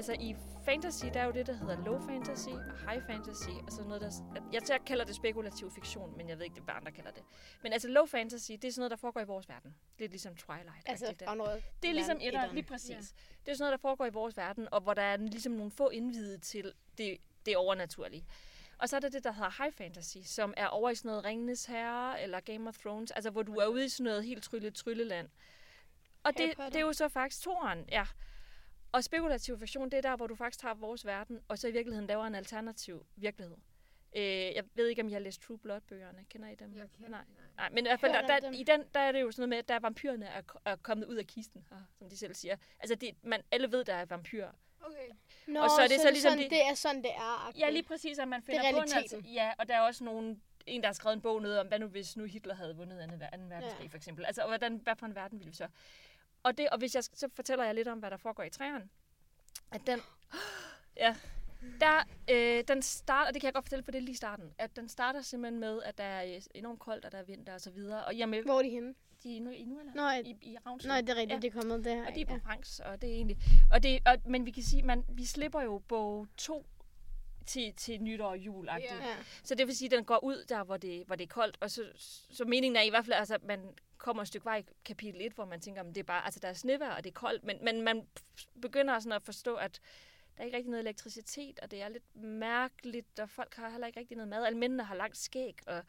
Speaker 4: Altså i fantasy, der er jo det, der hedder low fantasy og high fantasy, og sådan noget, der... Jeg, jeg kalder det spekulativ fiktion, men jeg ved ikke, hvad andre kalder det. Men altså low fantasy, det er sådan noget, der foregår i vores verden. Det er ligesom Twilight.
Speaker 1: Altså,
Speaker 4: der.
Speaker 1: Ragnarok.
Speaker 4: Det er ligesom etteren,
Speaker 1: etteren.
Speaker 4: lige præcis. Ja. Det er sådan noget, der foregår i vores verden, og hvor der er ligesom nogle få indvide til det, det overnaturlige. Og så er der det, der hedder high fantasy, som er over i sådan noget Ringenes Herre eller Game of Thrones, altså hvor du er ude i sådan noget helt trylle trylleland. Og
Speaker 1: Harry
Speaker 4: det,
Speaker 1: Potter.
Speaker 4: det er jo så faktisk toren, ja. Og spekulativ fiktion, det er der, hvor du faktisk tager vores verden, og så i virkeligheden laver en alternativ virkelighed. Øh, jeg ved ikke, om I har læst True Blood-bøgerne. Kender I dem?
Speaker 5: Jeg kender,
Speaker 4: nej. nej. men i hvert fald, der, der, i den, der er det jo sådan noget med, at der er vampyrerne er, er kommet ud af kisten, her, som de selv siger. Altså, det, man, alle ved, der er vampyrer.
Speaker 6: Okay.
Speaker 1: Nå,
Speaker 4: Og så er det så ligesom
Speaker 1: sådan,
Speaker 4: det-
Speaker 1: det er sådan, det er.
Speaker 4: Ja, lige præcis, at man finder
Speaker 1: er
Speaker 4: på alter- Ja, og der er også nogen, en, der har skrevet en bog noget om, hvad nu hvis nu Hitler havde vundet 2. verdenskrig,
Speaker 1: Ja.
Speaker 4: for eksempel. Altså, og hvordan, hvad for en verden ville vi så? Og, det, og hvis jeg, så fortæller jeg lidt om, hvad der foregår i træerne. at den... Ja, der, øh, den starter, og det kan jeg godt fortælle, for det er lige starten, at den starter simpelthen med, at der er øh, enormt koldt, og der er vinter og så videre. Og jamen,
Speaker 1: Hvor er de henne?
Speaker 4: de er i, Nu- i Nordjylland,
Speaker 1: Nå,
Speaker 4: i, i Ravnsø.
Speaker 1: Nå, det er rigtigt,
Speaker 4: Ja.
Speaker 1: det er kommet der.
Speaker 4: Og de er på
Speaker 1: ja.
Speaker 4: fransk, og det er egentlig... Og det, og, men vi kan sige, man, vi slipper jo bog 2 til, til nytår og jul.
Speaker 6: Ja.
Speaker 4: Så det vil sige, at den går ud der, hvor det, hvor det er koldt. Og så, så meningen er i hvert fald, altså, at man kommer et stykke vej i kapitel 1, hvor man tænker, at det er bare, altså, der er snevejr, og det er koldt. Men, men man begynder sådan at forstå, at der er ikke rigtig noget elektricitet, og det er lidt mærkeligt, og folk har heller ikke rigtig noget mad. Alle mændene har langt skæg, og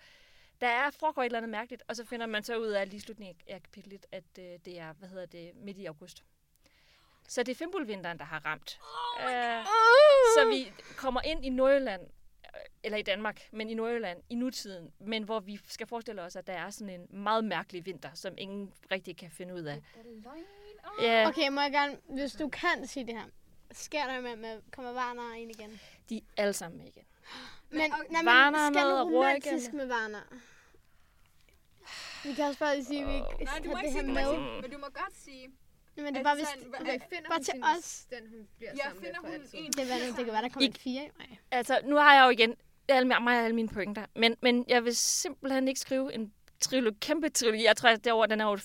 Speaker 4: der er foregår et eller andet mærkeligt, og så finder man så ud af lige slutningen af kapitel 1, at øh, det er, hvad hedder det, midt i august. Så det er Fimbulvinteren, der har ramt. Oh uh, så vi kommer ind i Nordjylland, øh, eller i Danmark, men i Nordjylland i nutiden, men hvor vi skal forestille os, at der er sådan en meget mærkelig vinter, som ingen rigtig kan finde ud af. Ja,
Speaker 1: Okay, må jeg gerne, hvis du kan sige det her. Sker der med, med kommer Varner ind igen?
Speaker 4: de er alle sammen med igen.
Speaker 1: Men, nej,
Speaker 4: Varner
Speaker 1: men skal
Speaker 4: med Roar
Speaker 1: romantisk
Speaker 4: igen?
Speaker 1: med Varner? Vi kan også bare lige sige, at vi ikke
Speaker 6: Nej, du må
Speaker 1: tager
Speaker 6: ikke
Speaker 1: det her
Speaker 6: sige, du må ikke
Speaker 1: med.
Speaker 6: men du må godt sige,
Speaker 1: Men det er
Speaker 6: at
Speaker 1: bare, hvis,
Speaker 5: Okay, finder
Speaker 1: bare
Speaker 5: hun
Speaker 1: til os.
Speaker 5: den hun bliver
Speaker 6: Ja,
Speaker 5: sammen med
Speaker 6: finder
Speaker 5: for
Speaker 6: hun en
Speaker 1: det, var, det kan være, der kommer
Speaker 4: I-
Speaker 1: en fire. Nej.
Speaker 4: Altså, nu har jeg jo igen alle, mig og alle mine pointer, men, men jeg vil simpelthen ikke skrive en trilogi, kæmpe trilogi. Jeg tror, at derovre, den er jo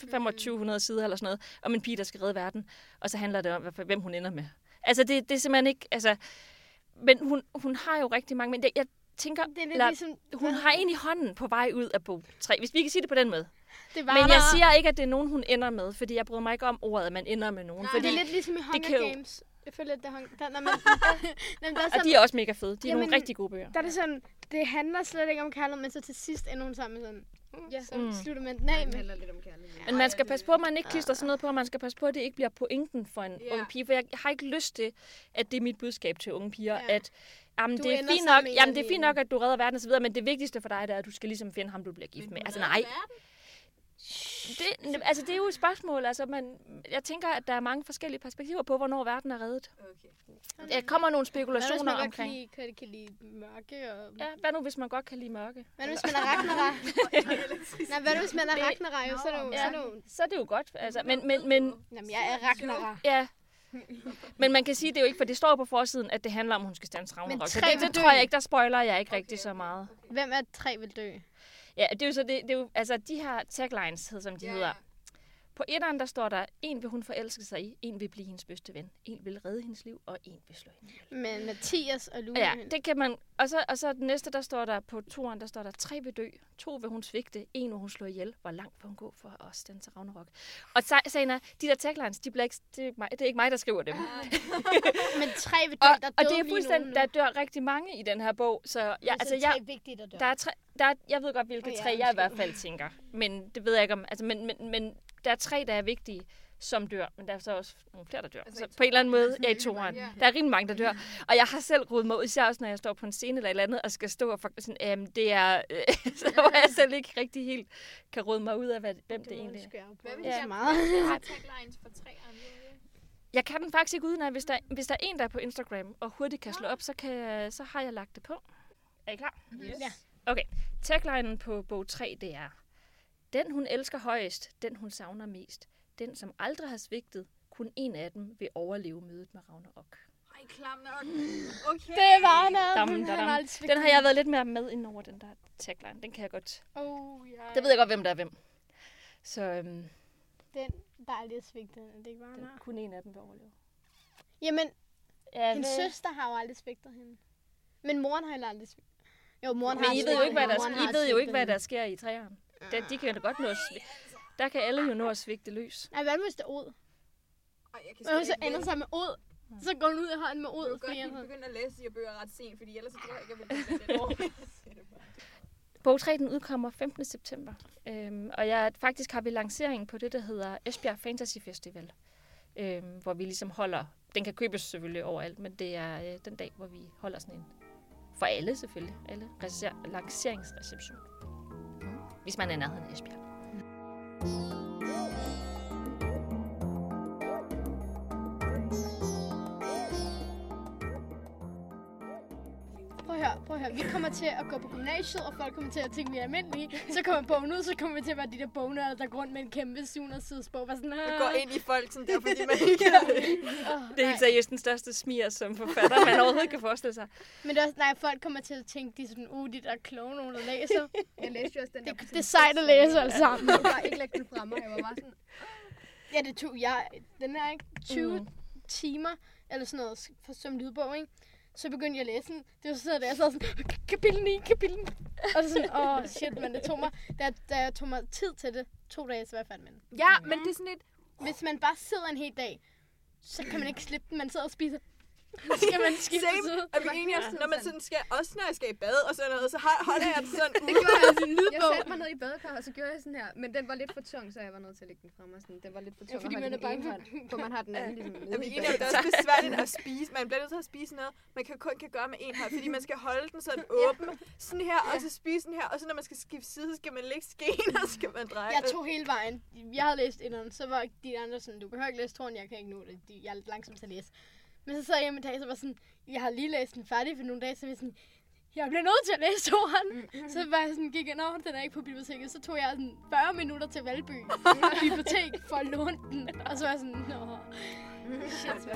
Speaker 4: 2500 sider eller sådan noget, om en pige, der skal redde verden. Og så handler det om, hvem hun ender med. Altså, det, det er simpelthen ikke... Altså, men hun, hun har jo rigtig mange... Men det, jeg tænker,
Speaker 1: Det er lidt
Speaker 4: eller,
Speaker 1: ligesom...
Speaker 4: hun har en i hånden på vej ud af bog 3, hvis vi kan sige det på den måde.
Speaker 1: det var
Speaker 4: Men jeg
Speaker 1: der-
Speaker 4: siger ikke, at det er nogen, hun ender med, fordi jeg bryder mig ikke om ordet, at man ender med nogen.
Speaker 6: Nej,
Speaker 4: fordi,
Speaker 1: Det er lidt ligesom i Hunger
Speaker 4: kan
Speaker 1: Games. Jeg føler, at det er Hunger... Der, når man, der, er
Speaker 4: og
Speaker 1: sådan,
Speaker 4: de er også mega fede. De er
Speaker 1: Jamen,
Speaker 4: nogle rigtig gode bøger.
Speaker 1: der er det sådan, det handler slet ikke om kærlighed, men så til sidst ender hun sammen med sådan...
Speaker 5: Ja.
Speaker 1: Så
Speaker 4: Mm.
Speaker 1: slutter man den af med.
Speaker 5: handler lidt om kærlighed.
Speaker 4: Men man skal passe på, at man ikke klister sådan noget på, og man skal passe på, at det ikke bliver pointen for en
Speaker 6: Ja.
Speaker 4: ung pige. For jeg har ikke lyst til, at det er mit budskab til unge piger,
Speaker 1: Ja.
Speaker 4: at jamen,
Speaker 1: Du
Speaker 4: det, er fint nok, jamen, det er fint nok, at du redder verden osv., men det vigtigste for dig, det er, at du skal ligesom finde ham, du bliver gift med. Altså nej, det, altså, det er jo et spørgsmål. Altså, man, jeg tænker, at der er mange forskellige perspektiver på, hvornår verden er reddet.
Speaker 6: Okay.
Speaker 4: Der kommer nogle
Speaker 1: Hvad nu, hvis
Speaker 4: spekulationer
Speaker 1: man godt kan
Speaker 4: omkring.
Speaker 1: lide, kan, kan lide mørke? Og...
Speaker 4: Ja, hvad nu, hvis man godt kan lide mørke?
Speaker 1: Hvad nu, hvis man er Ragnarok? Nej, hvad nu, hvis man er
Speaker 4: Det-
Speaker 1: Ragnarok? Så er det jo... Så
Speaker 4: Ja.
Speaker 1: er det jo
Speaker 4: Så er det jo godt. Altså, men, men, men,
Speaker 1: jamen, jeg er Ragnarok.
Speaker 4: Ja. Men man kan sige, det er jo ikke, for det står på forsiden, at det handler om, at hun skal stanse Ragnarok. Så
Speaker 1: tre
Speaker 4: det, det tror jeg ikke, der spoiler jeg ikke rigtig så meget.
Speaker 1: Hvem er tre vil dø?
Speaker 4: Ja, det er jo så det, det er jo, altså de her taglines, som de
Speaker 6: Ja,
Speaker 4: hedder.
Speaker 6: Ja.
Speaker 4: På etteren, der står der, en vil hun forelske sig i, en vil blive hendes bedste ven, en vil redde hendes liv, og en vil slå hende.
Speaker 1: Med Mathias og Louis.
Speaker 4: Ja, det kan man. Og så, og så den næste, der står der på toeren, der står der, tre vil dø, to vil hun svigte, en vil hun slå ihjel. Hvor langt vil hun gå for os, den til Ragnarok? Og så, sagen er, de der taglines, de bliver ikke, det, er ikke mig, det er ikke mig, der skriver dem.
Speaker 1: Men tre vil dø,
Speaker 4: Og,
Speaker 1: der er
Speaker 4: og det er fuldstændig, der dør rigtig mange i den her bog. Så ja,
Speaker 1: Men
Speaker 4: altså,
Speaker 1: så
Speaker 4: jeg,
Speaker 1: tre vigtige, der dør.
Speaker 4: der er tre, der er, jeg ved godt, hvilke
Speaker 1: Åh, ja,
Speaker 4: tre jeg i hvert fald tænker. Men det ved jeg ikke om. Altså, men, men, men der er tre, der er vigtige, som dør. Men der er så også nogle flere, der dør.
Speaker 6: Altså
Speaker 4: så på en eller anden måde, ja, i toeren.
Speaker 6: Ja.
Speaker 4: Der er rimelig mange, der dør. Og jeg har selv rodet mig ud, især også, når jeg står på en scene eller et eller andet, og skal stå og for, sådan, øhm, det er... Øh, så hvor jeg selv ikke rigtig helt kan rode mig ud af, hvad, hvem det, egentlig er.
Speaker 6: Hvad vil
Speaker 1: Ja. meget.
Speaker 6: taglines for tre?
Speaker 4: Jeg kan den faktisk ikke uden af, hvis der, hvis der er en, der er på Instagram og hurtigt kan slå op, så, kan så har jeg lagt det på. Er I klar?
Speaker 6: Yes.
Speaker 1: Ja.
Speaker 4: Okay, taglinen på bog 3, det er, den hun elsker højest, den hun savner mest, den som aldrig har svigtet, kun en af dem vil overleve mødet med Ragnarok.
Speaker 6: Ej, klam nok. Okay.
Speaker 1: Det var noget. Har svigtet
Speaker 4: Den har jeg været lidt mere med ind over den der tagline. Den kan jeg godt.
Speaker 1: Oh, ja.
Speaker 4: Det ved jeg godt, hvem der er hvem. Så øhm,
Speaker 1: Den, der aldrig har svigtet. Er det ikke
Speaker 4: den, kun en af dem vil overleve.
Speaker 1: Jamen,
Speaker 4: Ja,
Speaker 1: hendes søster har jo aldrig svigtet hende. Men moren har heller aldrig svigtet. Jo, moren har
Speaker 4: Men I ved jo ikke, hvad der, I
Speaker 1: har
Speaker 4: ved jo ikke, hvad der sker i træerne. Der, de kan godt nå at svigte. Der kan alle jo nå at svigte løs.
Speaker 1: Nej, hvad hvis det er ud?
Speaker 6: Jeg
Speaker 1: Hvad så
Speaker 6: ikke
Speaker 1: ender sig med ud? Så går hun ud i hånden med
Speaker 6: Jeg
Speaker 1: ud.
Speaker 6: vil
Speaker 1: fordi
Speaker 6: godt
Speaker 1: han-
Speaker 6: lige begynde at læse de bøger ret sent, fordi ellers så tror jeg ikke, jeg vil det.
Speaker 4: Bog 3 den udkommer 15. september. Øhm, og jeg, faktisk har vi lancering på det, der hedder Esbjerg Fantasy Festival. Øhm, hvor vi ligesom holder... Den kan købes selvfølgelig overalt, men det er øh, den dag, hvor vi holder sådan en... For alle selvfølgelig. Alle recer- lanceringsreception. Hvis man er i nærheden af Esbjerg. Mm.
Speaker 1: Prøv at høre, at. Vi kommer til at gå på gymnasiet, og folk kommer til at tænke, vi er almindelige. Så kommer bogen ud, så kommer vi til at være de der bognørder, der går rundt med en kæmpe 700 sides bog. Bare sådan, "Ah."
Speaker 2: går ind i folk, sådan der, fordi man ikke er
Speaker 1: Åh,
Speaker 4: Det er helt seriøst den største smier som forfatter, man overhovedet kan forestille sig.
Speaker 1: Men det er også, nej, folk kommer til at tænke, de er sådan, uh, de der kloge nogen, der læser.
Speaker 5: Jeg læste jo også den der
Speaker 1: Det, det er sejt at læse alle sammen.
Speaker 5: Jeg bare ikke lægge den fra mig. Jeg var bare sådan,
Speaker 1: Ja, det tog jeg, den er ikke 20
Speaker 4: Mm.
Speaker 1: timer, eller sådan noget, for, som lydbog, ikke? Så begyndte jeg at læse den. Det var sådan, at jeg sad sådan, kapitel 9, kapitel 9. Og så sådan, åh oh, shit, men det tog mig, da, da jeg tog mig tid til det, to dage, så var jeg færdig med den.
Speaker 6: Ja, men det er sådan et...
Speaker 1: Hvis man bare sidder en hel dag, så kan man ikke slippe den. Man sidder og spiser. Skal man skifte
Speaker 2: Same.
Speaker 1: side.
Speaker 2: Er vi enige også, når man sådan skal, også når jeg skal i bad og sådan noget, så har- holder jeg den sådan
Speaker 5: det
Speaker 2: ude.
Speaker 5: gjorde jeg.
Speaker 1: sin
Speaker 5: Jeg
Speaker 1: lydbog.
Speaker 5: satte mig ned i badekar, og så gjorde jeg sådan her. Men den var lidt for tung, så jeg var nødt til at lægge den fra mig. Sådan, den var lidt for tung
Speaker 1: Ja, fordi man er bange
Speaker 5: hånd, for man har den anden ligesom nede i
Speaker 2: om, det er også besværligt at spise. Man bliver nødt til at spise noget, man kan kun kan gøre med en hånd, fordi man skal holde den sådan åben, sådan her, og så spise den her, og så når man skal skifte side, så skal man lægge skeen, og så skal man dreje.
Speaker 1: Jeg tog hele vejen. Jeg havde læst inderen, så var de andre sådan, du behøver ikke læse troen, jeg kan ikke nå det. De- Jeg er lidt langsom til at læse. Men så sad jeg hjemme i dag, så var sådan, jeg har lige læst den færdig for nogle dage, så var jeg sådan, jeg bliver nødt til at læse toren.
Speaker 5: Mm,
Speaker 1: Så var jeg sådan, gik jeg, nå, den er ikke på biblioteket. Så tog jeg sådan 40 minutter til Valby bibliotek for at låne den. Og så var jeg sådan, nå, shit.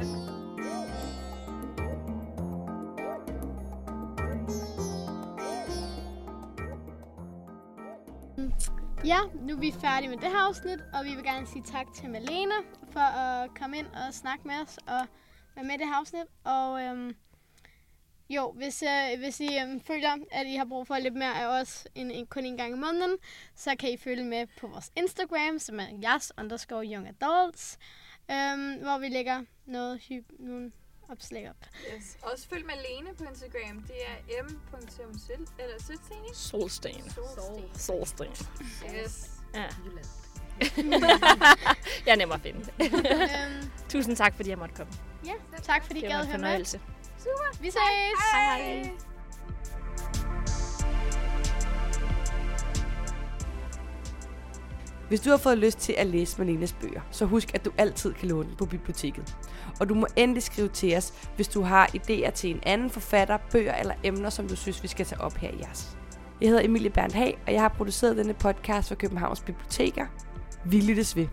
Speaker 1: Ja, nu er vi færdige med det her afsnit, og vi vil gerne sige tak til Malene for at komme ind og snakke med os og være med i det her afsnit. Og øhm, jo, hvis, øh, hvis I øhm, føler, at I har brug for lidt mere af os end, end kun en gang i måneden, så kan I følge med på vores Instagram, som er jas underscore young adults, øhm, hvor vi lægger noget hyp, nogle opslag op.
Speaker 6: Yes. Også følg Malene på Instagram. Det er m.søl eller sødsten.
Speaker 4: Solsten.
Speaker 5: Sol.
Speaker 4: Solsten.
Speaker 5: Yes.
Speaker 4: Ja.
Speaker 5: Jylland.
Speaker 4: Jeg er nem at finde.
Speaker 1: øhm,
Speaker 4: Tusind tak, fordi jeg måtte komme.
Speaker 1: ja, tak fordi I
Speaker 4: Det
Speaker 1: gad høre med.
Speaker 4: fornøjelse.
Speaker 1: Vi ses!
Speaker 4: Hej hej.
Speaker 3: Hvis du har fået lyst til at læse Malenes bøger, så husk, at du altid kan låne dem på biblioteket. Og du må endelig skrive til os, hvis du har idéer til en anden forfatter, bøger eller emner, som du synes, vi skal tage op her i jeres. Jeg hedder Emilie Berndt Hag, og jeg har produceret denne podcast for Københavns Biblioteker. Vi lyttes ved.